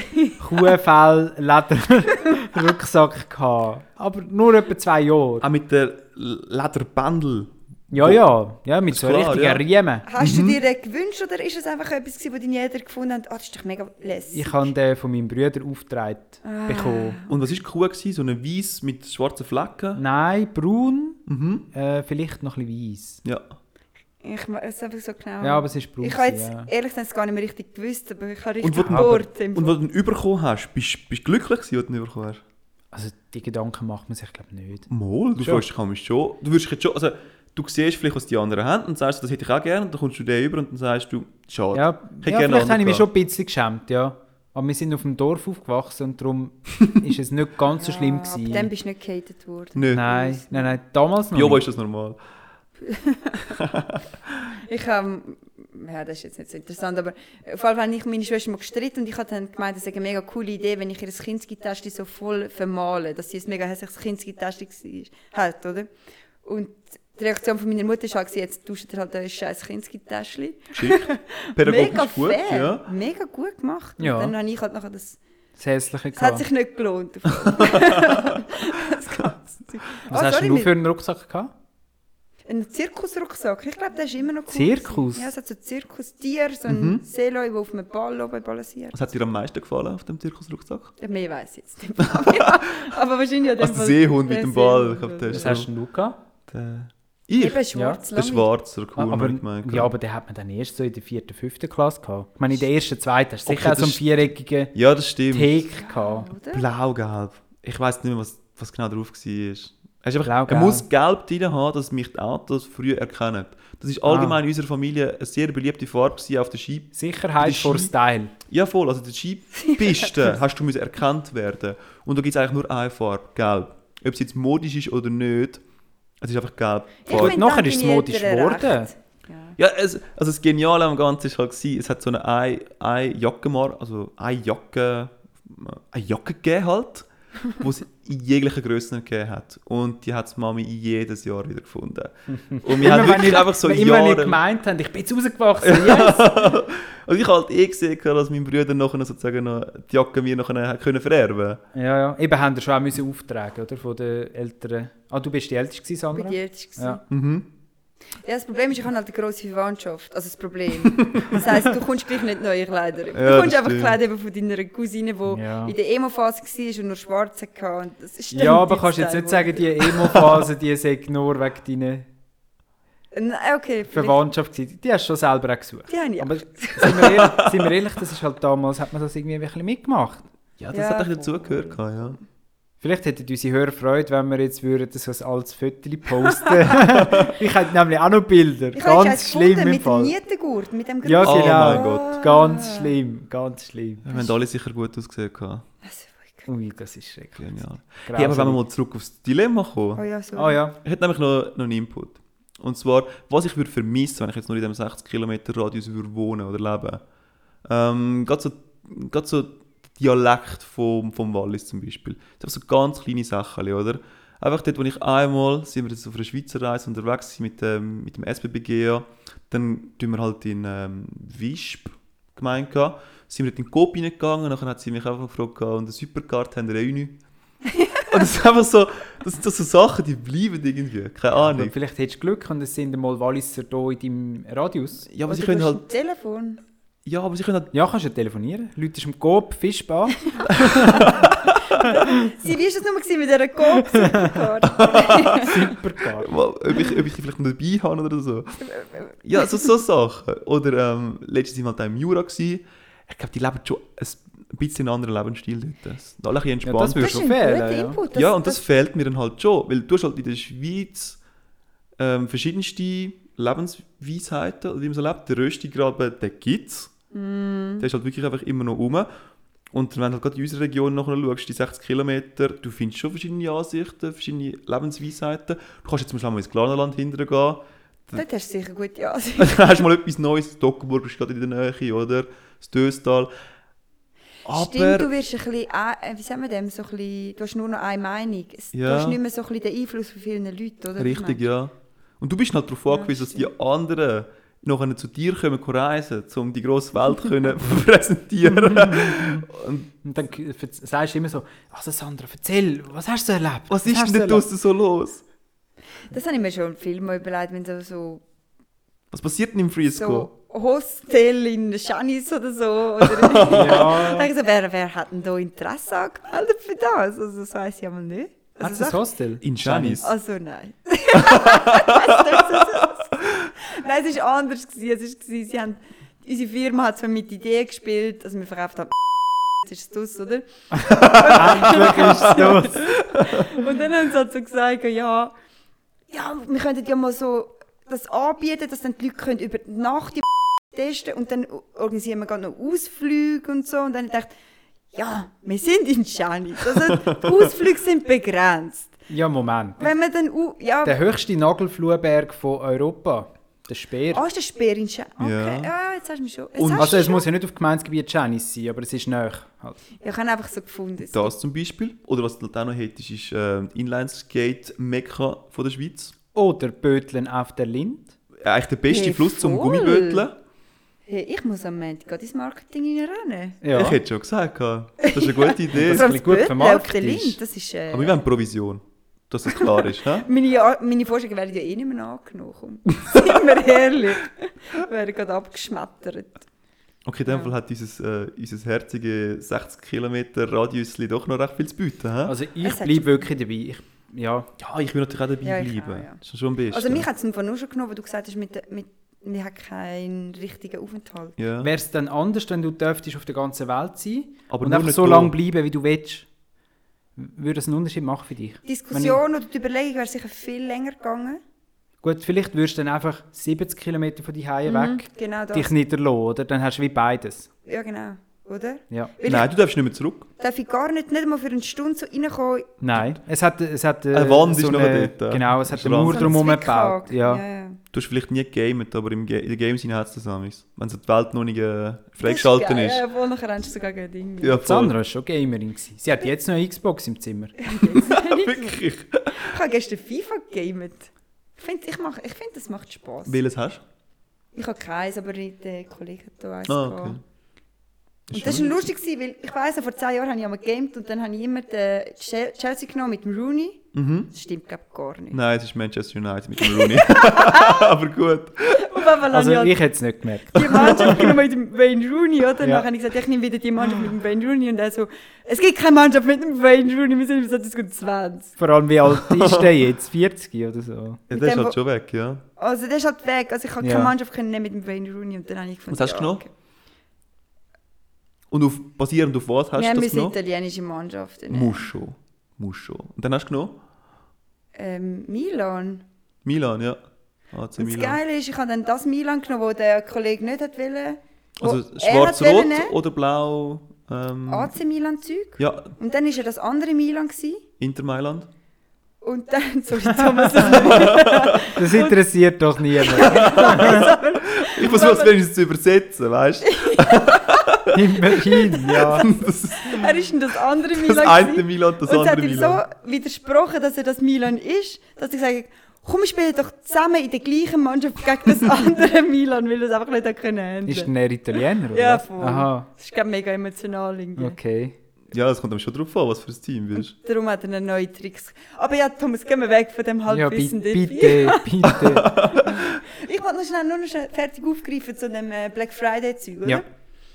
Kuhfell-Leder-Rucksack. gehabt. Aber nur etwa zwei Jahre. Auch mit der Lederbändel. Ja, ja. Ja, mit so klar, richtigen ja. Riemen. Hast Mhm. du dir den gewünscht oder ist es einfach etwas, gewesen, wo deine Eltern gefunden haben, ah, das ist doch mega lässig? Ich habe den von meinem Bruder aufgetragen Ah. bekommen. Und was war cool? Gewesen? So eine Weiß mit schwarzen Flecken? Nein, braun, Mhm. äh, vielleicht noch ein bisschen weiß. Ja. Ich weiß es einfach so genau. Ja, aber es ist braun. ich habe jetzt ja. ehrlich gesagt gar nicht mehr richtig gewusst, aber ich habe Und richtig wo- gebohrt. Und was du dann bekommen hast, bist du glücklich gewesen, als du ihn bekommen hast? Also die Gedanken macht man sich glaube ich nicht. Mal, du freust dich schon. Du würdest jetzt schon, also du siehst vielleicht, was die anderen haben und sagst, das hätte ich auch gerne. Und dann kommst du den über und dann sagst du, schade. Ja, ja vielleicht habe ich mich schon ein bisschen geschämt, ja. Aber wir sind auf dem Dorf aufgewachsen und darum ist es nicht ganz so schlimm Ja, ab gewesen. dann bist du nicht gehatet worden. Nein, nein, nein, damals noch Ja, wo nicht. ist das normal? Ich habe, ja, das ist jetzt nicht so interessant, aber auf jeden Fall habe ich meine Schwester mal gestritten und ich habe dann gemeint, das ist eine mega coole Idee, wenn ich ihr Kindsgitarre so voll vermale, dass sie ein mega hässliches Kindsgitarre hat, oder? Und Die Reaktion von meiner Mutter war halt, jetzt tauscht er halt ein scheiß. Geschickt. Mega gut, fair, ja. mega gut gemacht. Ja. Und dann habe ich halt nachher das... Das Hässliche Es hat gehabt. sich nicht gelohnt. das. Was Oh, hast sorry, du für einen Rucksack gehabt? Ein Zirkusrucksack. Ich glaube, der ist immer noch cool. Zirkus? gewesen. Ja, es hat so Zirkustier, so ein Seeloi, der auf einem Ball oben balanciert. Was hat dir am meisten gefallen auf dem Zirkusrucksack? Ja, Mehr weiß ich jetzt nicht. Ja, Aber wahrscheinlich an dem Also der Seehund mit der dem Ball. Ich glaub, der Was hast du gehabt? Der, ich? Eben schwarz, Der lange. Schwarzer, cool, aber, hab ich gemeint. ja, aber den hat man dann erst so in der vierten, fünften Klasse gehabt. Ich meine, in der ersten, zweiten hast du Okay, sicher auch so einen viereckigen ja, das stimmt. Gehabt. Blau-gelb. Ich weiß nicht mehr, was, was genau drauf war. Er, ist einfach, er muss gelb drin haben, dass mich die Autos früh erkennen. Das ist allgemein in unserer Familie eine sehr beliebte Farbe auf der Ski. Sicherheit Die vor Ski- Style. Ja, voll. Also, der Skipiste hast du müssen erkannt werden. Und da gibt es eigentlich nur eine Farbe, gelb. Ob es jetzt modisch ist oder nicht, es ist einfach gelb. Ich Farbe. nachher ist es modisch geworden. Ja. Ja, es, also das Geniale am Ganzen war halt, es hat so eine, eine, eine Jacke also eine Jacke, eine Jacke gegeben halt, die es in jeglichen Grössen gegeben hat. Und die hat Mami jedes Jahr wieder gefunden. Und wir haben Immer wenn wirklich ich, einfach so immer wenn ich Jahre... gemeint habe, ich bin jetzt rausgewachsen, yes! Und ich habe halt eh gesehen, dass mein Bruder nachher sozusagen noch die Jacke mir nachher hat können vererben ja, ja. Eben haben wir schon auch müssen auftragen, oder? Von den Älteren. Ah, du bist die Älteste gewesen, Ich Sandra? bin die Älteste. Ja. gewesen. Ja, das Problem ist, ich habe halt eine grosse Verwandtschaft. Also das Problem. Das heisst, du kommst gleich nicht neue Kleider. Du Ja, kommst einfach stimmt. Kleider eben von deiner Cousine, die Ja. in der Emo-Phase war und nur schwarze hatte. Und das ist Ja, aber kannst du jetzt nicht sagen, die Emo-Phase, die sei nur wegen deiner Nein, okay. Verwandtschaft gewesen. Die hast du schon selber auch gesucht. Die habe ich Aber sind wir, ehrlich, sind wir ehrlich, das ist halt damals, hat man das irgendwie ein bisschen mitgemacht. Ja, das Ja, hat ein bisschen dazugehört, ja. Vielleicht hätten unsere Hörer Freude, wenn wir jetzt würden, das als altes Foto posten. ich hätte nämlich auch noch Bilder. Ich ganz schlimm gefunden, im mit dem Fall. Nietengurt, mit dem Ja, grossen- Oh genau. mein Gott. Ganz schlimm, ganz schlimm. Wir haben alle sicher gut ausgesehen. gehabt. Also, Ui, das ist schrecklich. Genial. Hey, aber wenn wir mal zurück aufs Dilemma kommen. Oh ja, so. Ah ja, Ich hätte nämlich noch, noch einen Input. Und zwar, was ich würde vermissen, wenn ich jetzt nur in diesem 60 Kilometer Radius würde wohnen oder leben. Ähm, gerade so, gerade so Dialekt vom, vom Wallis zum Beispiel. Das sind so ganz kleine Sachen, oder? Einfach dort, wo ich einmal, sind wir jetzt auf einer Schweizer Reise unterwegs sind mit, dem mit dem SBBGA, dann tun wir halt in ähm, Wisp gemeint gehabt, sind wir dort in den Coop reingegangen, nachher hat sie mich einfach gefragt, und eine Supercard haben wir auch nicht. und das ist einfach so, das sind so Sachen, die bleiben irgendwie, keine Ahnung. aber vielleicht hättest du Glück und es sind mal Walliser hier in deinem Radius. Ja, aber sie Oder können du hast halt. Telefon. Ja, aber sie können halt. Ja, kannst du telefonieren. Leute im Coop, Fischbar. Sie, wie war das nur gewesen mit dieser coop supercard Supercar. Ob ich, ob ich die vielleicht noch dabei habe oder so. Ja, so, so Sachen. Oder ähm, letztes Mal halt auch im Jura. Gewesen. Ich glaube, die leben schon ein bisschen einen anderen Lebensstil dort. Das alle ein bisschen Ja, das entspannt. würde Das ist schon fehlen. Ja. Input. Ja, und das, fehlt mir dann halt schon. Weil du hast halt in der Schweiz ähm, verschiedenste Lebensweisheiten, wie man so lebt. Der Röstigraben, den gibt es. Der ist halt wirklich einfach immer noch rum. Und wenn du halt gerade in unserer Region nachher schaust, die 60 Kilometer, du findest schon verschiedene Ansichten, verschiedene Lebensweisheiten. Du kannst jetzt zum Beispiel mal ins Glanerland hinterher gehen. Dort hast du sicher gute Ansicht. Dann hast du mal etwas Neues. Dockenburg ist gerade in der Nähe, oder? Das Döstal. Stimmt, du Aber wirst ein bisschen, äh, wie sagen wir dem, so ein bisschen, du hast nur noch eine Meinung. Es- Du Ja. hast nicht mehr so ein bisschen den Einfluss von vielen Leuten, oder? richtig, ja. Und du bist halt darauf Ja, angewiesen, dass die anderen noch zu dir kommen, können reisen, um die grosse Welt können präsentieren Und Und dann sagst du immer so, also Sandra, erzähl, was hast du erlebt? was ist hast denn da draussen so los? Das habe ich mir schon viel mal überlegt, wenn so, so, Was passiert denn im Frisco? so Hostel in Chanis oder so. Oder Ja. Ich so, wer, wer hat denn da Interesse angemeldet für das? Also das weiss ich aber nicht. Hat Also, es ein Hostel? In Janis. Also nein. Nein, es war anders. Gewesen. Es war, sie haben, unsere Firma hat zwar mit Ideen gespielt, also wir verkauft haben jetzt ist es das, oder? Endlich ist es los. Und dann haben sie halt so gesagt, ja, ja, wir könnten ja mal so das anbieten, dass dann die Leute können über die Nacht die testen und dann organisieren wir gerade noch Ausflüge und so. Und dann dachte ich, ja, wir sind in Chanis. Also die Ausflüge sind begrenzt. Ja, Moment. Wenn man dann, ja, Der höchste Nagelfluhberg von Europa, der Speer. Ah, ist der Speer in Chanis? Okay, Ja. ja. jetzt hast du mich schon. Jetzt Also es schon. muss ja nicht auf Gemeindegebiet Janice sein, aber es ist näher. Halt. Ja, ich habe einfach so gefunden. Das zum Beispiel. Oder was du auch noch hättest, ist äh, Inlineskate-Mekka von der Schweiz. Oder Böteln auf der Lind. Eigentlich der beste Hey, Fluss zum. Gummiböteln. Hey, ich muss am Montag ins Marketing reinrennen. Ja. Ich hätte schon gesagt, das ist eine gute Idee. Das Aber ein bisschen gut vermarktet ist. Das ist... Äh, Aber wir wollen Provision, dass es klar ist. hä? meine, meine Vorschläge werden ja eh nicht mehr angenommen. Sind wir ehrlich. Werden gerade abgeschmettert. Okay, in dem Fall hat dieses, äh, unser herzige 60 Kilometer Radiusli doch noch recht viel zu bieten. hä? Also ich bleibe wirklich dabei. Ich, ja, ja, ich will natürlich auch dabei Ja, bleiben. auch, ja. Das ist schon am besten. Also mich hat es nur schon genommen, weil du gesagt hast, mit, mit, wir haben keinen richtigen Aufenthalt. ja. wäre es dann anders, wenn du dürftest auf der ganzen Welt sein Aber und einfach so lange bleiben, wie du willst? Würde es einen Unterschied machen für dich? Die Diskussion oder die Überlegung wäre sicher viel länger gegangen. Gut, vielleicht würdest du dann einfach 70 Kilometer von die Hause weg Genau das. dich niederlassen, oder? Dann hast du wie beides. Ja, genau. Oder? Ja. Weil Nein, du darfst nicht mehr zurück. ich darf ich gar nicht, nicht mal für eine Stunde so reinkommen. Nein, es hat, es hat äh, Eine Wand so ist noch eine, dort, Genau, es hat eine. Mauer so drumherum gebaut. Ja. ja, ja. Du hast vielleicht nie gegamet, aber im Ga in den Games hat es das amigs. Wenn so die Welt noch nicht äh, freigeschaltet ist. Ja, voll nachher rennst du sogar gegen Dinge. Ja. Sandra war schon Gamerin. gewesen. Sie hat jetzt noch eine Xbox im Zimmer. Wirklich. Ich habe gestern FIFA gegamet. Ich finde, ich mach, ich find, das macht Spass. Welches hast Ich habe keins, aber der Kollege hat da eins. du? Ah, okay. Und das war lustig, gewesen, weil ich weiss, vor zehn Jahren habe ich einmal gegamet und dann habe ich immer den Che- Chelsea genommen mit dem Rooney. Mhm. Das stimmt, glaube ich, gar nicht. Nein, es ist Manchester United mit dem Rooney. aber gut. Also ich ich hätte es nicht gemerkt. halt die Mannschaft genommen mit dem Wayne Rooney, oder? Ja. Dann habe ich gesagt, ich nehme wieder die Mannschaft mit dem Wayne Rooney. Und er so, es gibt keine Mannschaft mit dem Wayne Rooney, wir sind gut 20. Vor allem, wie alt ist der jetzt? 40 oder so? Ja, der ist halt schon weg, ja. Also der ist halt weg. Also ich habe Ja. keine Mannschaft können nehmen mit dem Wayne Rooney und dann habe ich gefunden, Was hast du genommen? okay. Und auf, basierend auf was hast Wir du haben das genommen? italienische Mannschaft. ne? Muss schon. Muss schon. Und dann hast du genommen? Ähm, Milan. Milan, ja. AC Und das Milan. Geile ist, ich habe dann das Milan genommen, das der Kollege nicht hat wollen. wo Also schwarz-rot nehmen. oder blau? Ähm, AC Milan Zeug. ja, Und dann war er das andere Milan. Gewesen. Inter Mailand. Und dann, sorry Thomas, Das interessiert doch niemand. Ich versuche es wenigstens zu übersetzen, weißt du? Immerhin, ja. er ist in das andere Milan. Das eine gewesen. Milan, das Und es hat andere ihm Milan. so widersprochen, dass er das Milan ist, dass ich sage, komm, wir spielen doch zusammen in der gleichen Mannschaft gegen das andere Milan, weil er es einfach nicht hat können. Ist denn er Italiener, oder Ja, voll. Aha, Das ist mega emotional irgendwie. okay. Ja, es kommt aber schon drauf an, was für ein Team willst. Darum hat er einen neuen Tricks. Aber ja, Thomas, gehen wir weg von dem Ja, Halbwissen. dort. bitte, bitte. Ich wollte noch schnell, nur noch schnell fertig aufgreifen zu dem äh, Black Friday-Zeug, oder? Ja.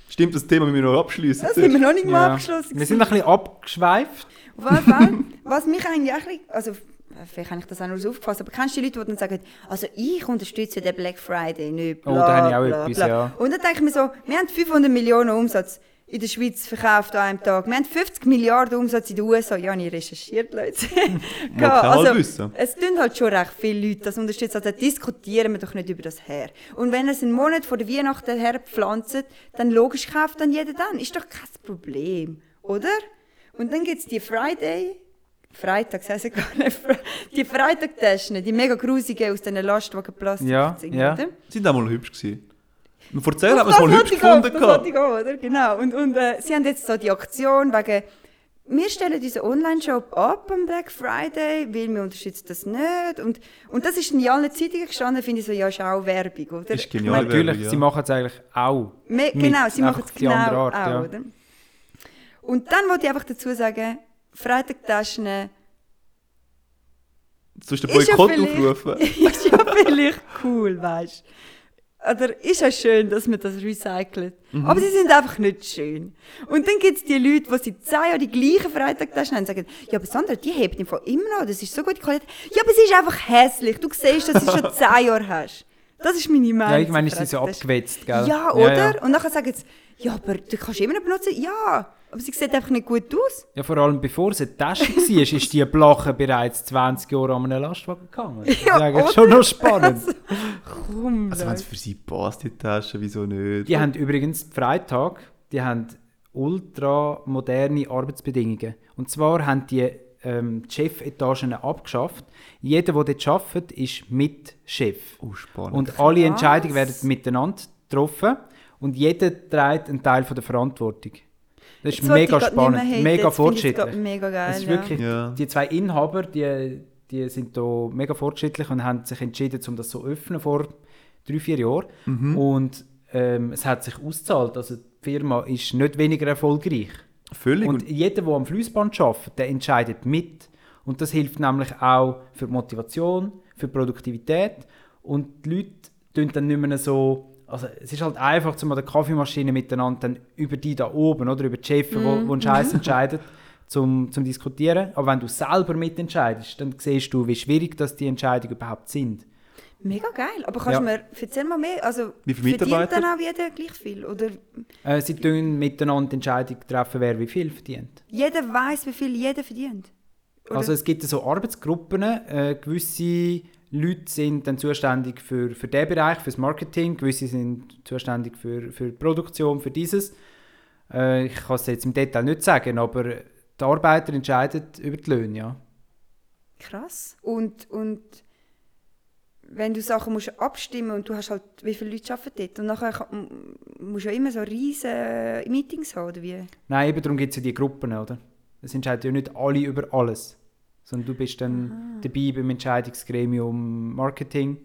Stimmt, das Thema müssen wir noch abschließen. Das sind wir noch nicht mal Ja. abgeschlossen. Wir sind ein bisschen abgeschweift. Auf jeden Fall, was mich eigentlich auch also vielleicht habe ich das auch nur so aufgefasst, aber kennst du die Leute, die dann sagen, also ich unterstütze den Black Friday nicht, bla, Oh, da habe ich auch bla, etwas, bla. ja. Und dann denke ich mir so, wir haben 500 Millionen Umsatz in der Schweiz verkauft an einem Tag. Wir haben 50 Milliarden Umsatz in den USA. Ja, ich recherchiert, Leute. Halbwissen. es tun halt schon recht viele Leute das unterstützen. Also diskutieren wir doch nicht über das her. Und wenn es einen Monat vor der Weihnachten herpflanzt, dann logisch kauft dann jeder dann. Ist doch kein Problem, oder? Und dann gibt es die Friday, Freitag, heißt gar nicht, die Freitagtaschen, die mega grusigen aus diesen Lastwagenplastik. Ja, ja. oder? Sind auch mal hübsch gewesen. Vor zehn haben wir es mal das hübsch gefunden. Das gehabt. wollte ich auch, oder? Genau. Und, und äh, sie haben jetzt so die Aktion wegen, wir stellen unseren Online-Shop ab am Black Friday, weil wir unterstützen das nicht. Und, und das ist in allen Zeitungen gestanden, finde ich so, ja, ist auch Werbung, oder? Ist genial. meine, Natürlich, ja. sie machen es eigentlich auch. me- mit, genau, sie machen es genau andere Art, auch, ja. oder? Und dann wollte ich einfach dazu sagen, Freitagtaschen Sonst den ja Boykott aufrufen. ist ja vielleicht cool, weißt du. Oder ist ja schön, dass man das recycelt. Mhm. Aber sie sind einfach nicht schön. Und dann gibt es die Leute, die seit 10 Jahren die gleichen Freitagtaschen haben und sagen, ja, aber Sandra, die hebt im Fall immer noch, das ist so gute Qualität. Ja, aber sie ist einfach hässlich. Du siehst, dass du sie schon 10 Jahre hast. Das ist meine Meinung. Ja, ich meine, ist sie so Freitagtaschen. abgewetzt, gell? Ja, oder? Ja, ja. Und nachher sagen sie, ja, aber du kannst immer noch benutzen. Ja, aber sie sieht einfach nicht gut aus. Ja, vor allem bevor es eine Tasche war, ist die Blache bereits 20 Jahre an einem Lastwagen gegangen. Das ist Ja, eigentlich oder? schon noch spannend. Komm, Also wenn es für sie passt, die Tasche, wieso nicht? Die haben übrigens Freitag, die haben ultra moderne Arbeitsbedingungen. Und zwar haben die ähm, die Chefetagen abgeschafft. Jeder, der dort arbeitet, ist mit Chef. Oh, spannend. Und alle Krass. Entscheidungen werden miteinander getroffen und jeder trägt einen Teil von der Verantwortung. Das ist Jetzt mega spannend, mega fortschrittlich. Mega geil, Es ist wirklich, Ja. die zwei Inhaber, die, die sind da mega fortschrittlich und haben sich entschieden, um das so zu öffnen vor drei, vier Jahren. Mhm. Und ähm, es hat sich ausgezahlt. Also die Firma ist nicht weniger erfolgreich. Völlig. Und jeder, der am Fließband arbeitet, der entscheidet mit. Und das hilft nämlich auch für die Motivation, für die Produktivität. Und die Leute tun dann nicht mehr so. Also es ist halt einfach, um an der Kaffeemaschine miteinander dann über die da oben oder über die Chefs, wo, wo einen Scheiß entscheiden, zum, zum Diskutieren. Aber wenn du selber mitentscheidest, dann siehst du, wie schwierig das die Entscheidungen überhaupt sind. Mega geil. Aber kannst Ja. du mir erzähl mal mehr? Also, Wie viele verdient dann auch jeder gleich viel? Oder Äh, sie tun miteinander die Entscheidung treffen, wer wie viel verdient. jeder weiß, wie viel jeder verdient? Oder? Also es gibt so Arbeitsgruppen, äh, gewisse Leute sind dann zuständig für, für den Bereich, für das Marketing, gewisse sind zuständig für, für die Produktion, für dieses. Äh, ich kann es jetzt im Detail nicht sagen, aber die Arbeiter entscheiden über die Löhne, ja. Krass. Und, und wenn du Sachen musst abstimmen und du hast halt, wie viele Leute arbeiten dort und nachher musst du ja immer so riesige Meetings haben, oder wie? Nein, eben darum gibt es ja die Gruppen, oder? Es entscheiden ja nicht alle über alles, sondern du bist dann dabei beim Entscheidungsgremium Marketing,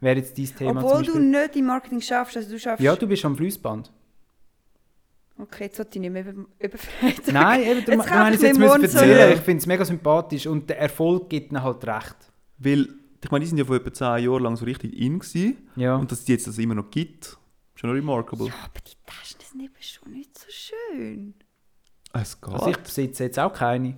wäre jetzt dein Thema Obwohl du nicht im Marketing schaffst, also du schaffst... Ja, du bist am Fließband. Okay, jetzt sollte ich nicht mehr über, über Freitag. Nein, eben, du, Jetzt hast ich es jetzt müssen erzählen. Ich finde es mega sympathisch und der Erfolg gibt ihnen halt recht. Weil, ich meine, die sind ja vor etwa 10 Jahren lang so richtig in gewesen. Ja. Und dass es jetzt das immer noch gibt, ist schon remarkable. Ja, aber die Taschen sind eben schon nicht so schön. Es geht. Also ich besitze jetzt auch keine.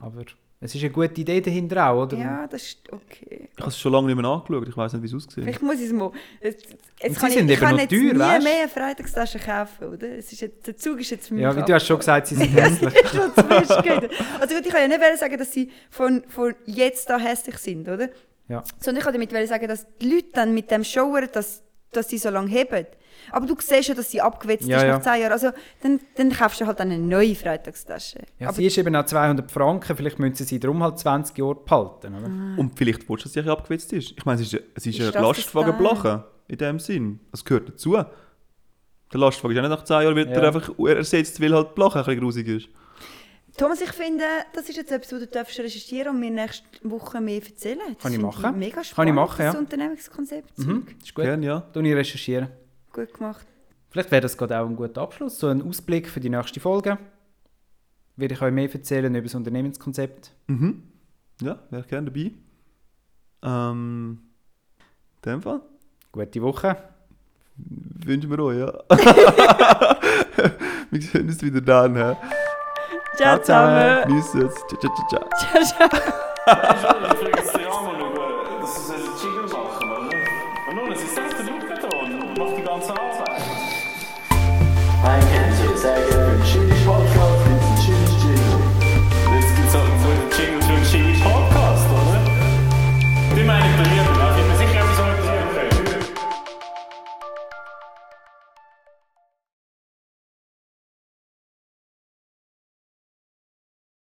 Aber es ist eine gute Idee dahinter auch, oder? Ja, das ist okay. ich habe es schon lange nicht mehr angeschaut. Ich weiß nicht, wie es aussieht. Vielleicht muss ich es mal... Jetzt, jetzt sie kann ich, sind ich eben kann noch jetzt teuer, nie weißt? mehr Freitagstaschen kaufen, oder? Es ist jetzt, der Zug ist jetzt für mich Ja, wie du hast schon gesagt, sie sind hässlich. schon. Also gut, ich kann ja nicht sagen, dass sie von, von jetzt da hässlich sind, oder? Ja. Sondern ich kann damit sagen, dass die Leute dann mit dem showern, dass, dass sie so lange heben. Aber du siehst ja, dass sie abgewetzt Ja, ist ja. nach 10 Jahren. Also dann, dann kaufst du halt eine neue Freitagstasche. Ja, Aber sie ist eben auch 200 Franken, vielleicht müssen sie sie darum halt 20 Jahre behalten, oder? Und vielleicht willst du, dass sie ein abgewetzt ist. Ich meine, es ist, ein- es ist, Ist eine das Lastwagenblache in dem Sinn. Das gehört dazu. Der Lastwagen ist auch nicht nach 10 Jahren wird Ja. er einfach ersetzt, weil halt die Blache ein bisschen grusig ist. Thomas, ich finde, das ist jetzt etwas, was du darfst recherchieren und mir nächste Woche mehr erzählen. Das Kann ich machen. Mega spannend, Kann ich machen, das ja. Unternehmenskonzept. Mhm, ist gut. Gerne, ja. Dann ich recherchieren. Gut gemacht. Vielleicht wäre das gerade auch ein guter Abschluss, so ein Ausblick für die nächste Folge. Werde ich euch mehr erzählen über das Unternehmenskonzept. Mhm. Ja, wäre gerne dabei. Ähm, in dem Fall Gute Woche. wünschen wir euch, ja. wir sehen uns wieder dann. hä? Ciao zusammen. es. Ciao, ciao, ciao, ciao. Ciao,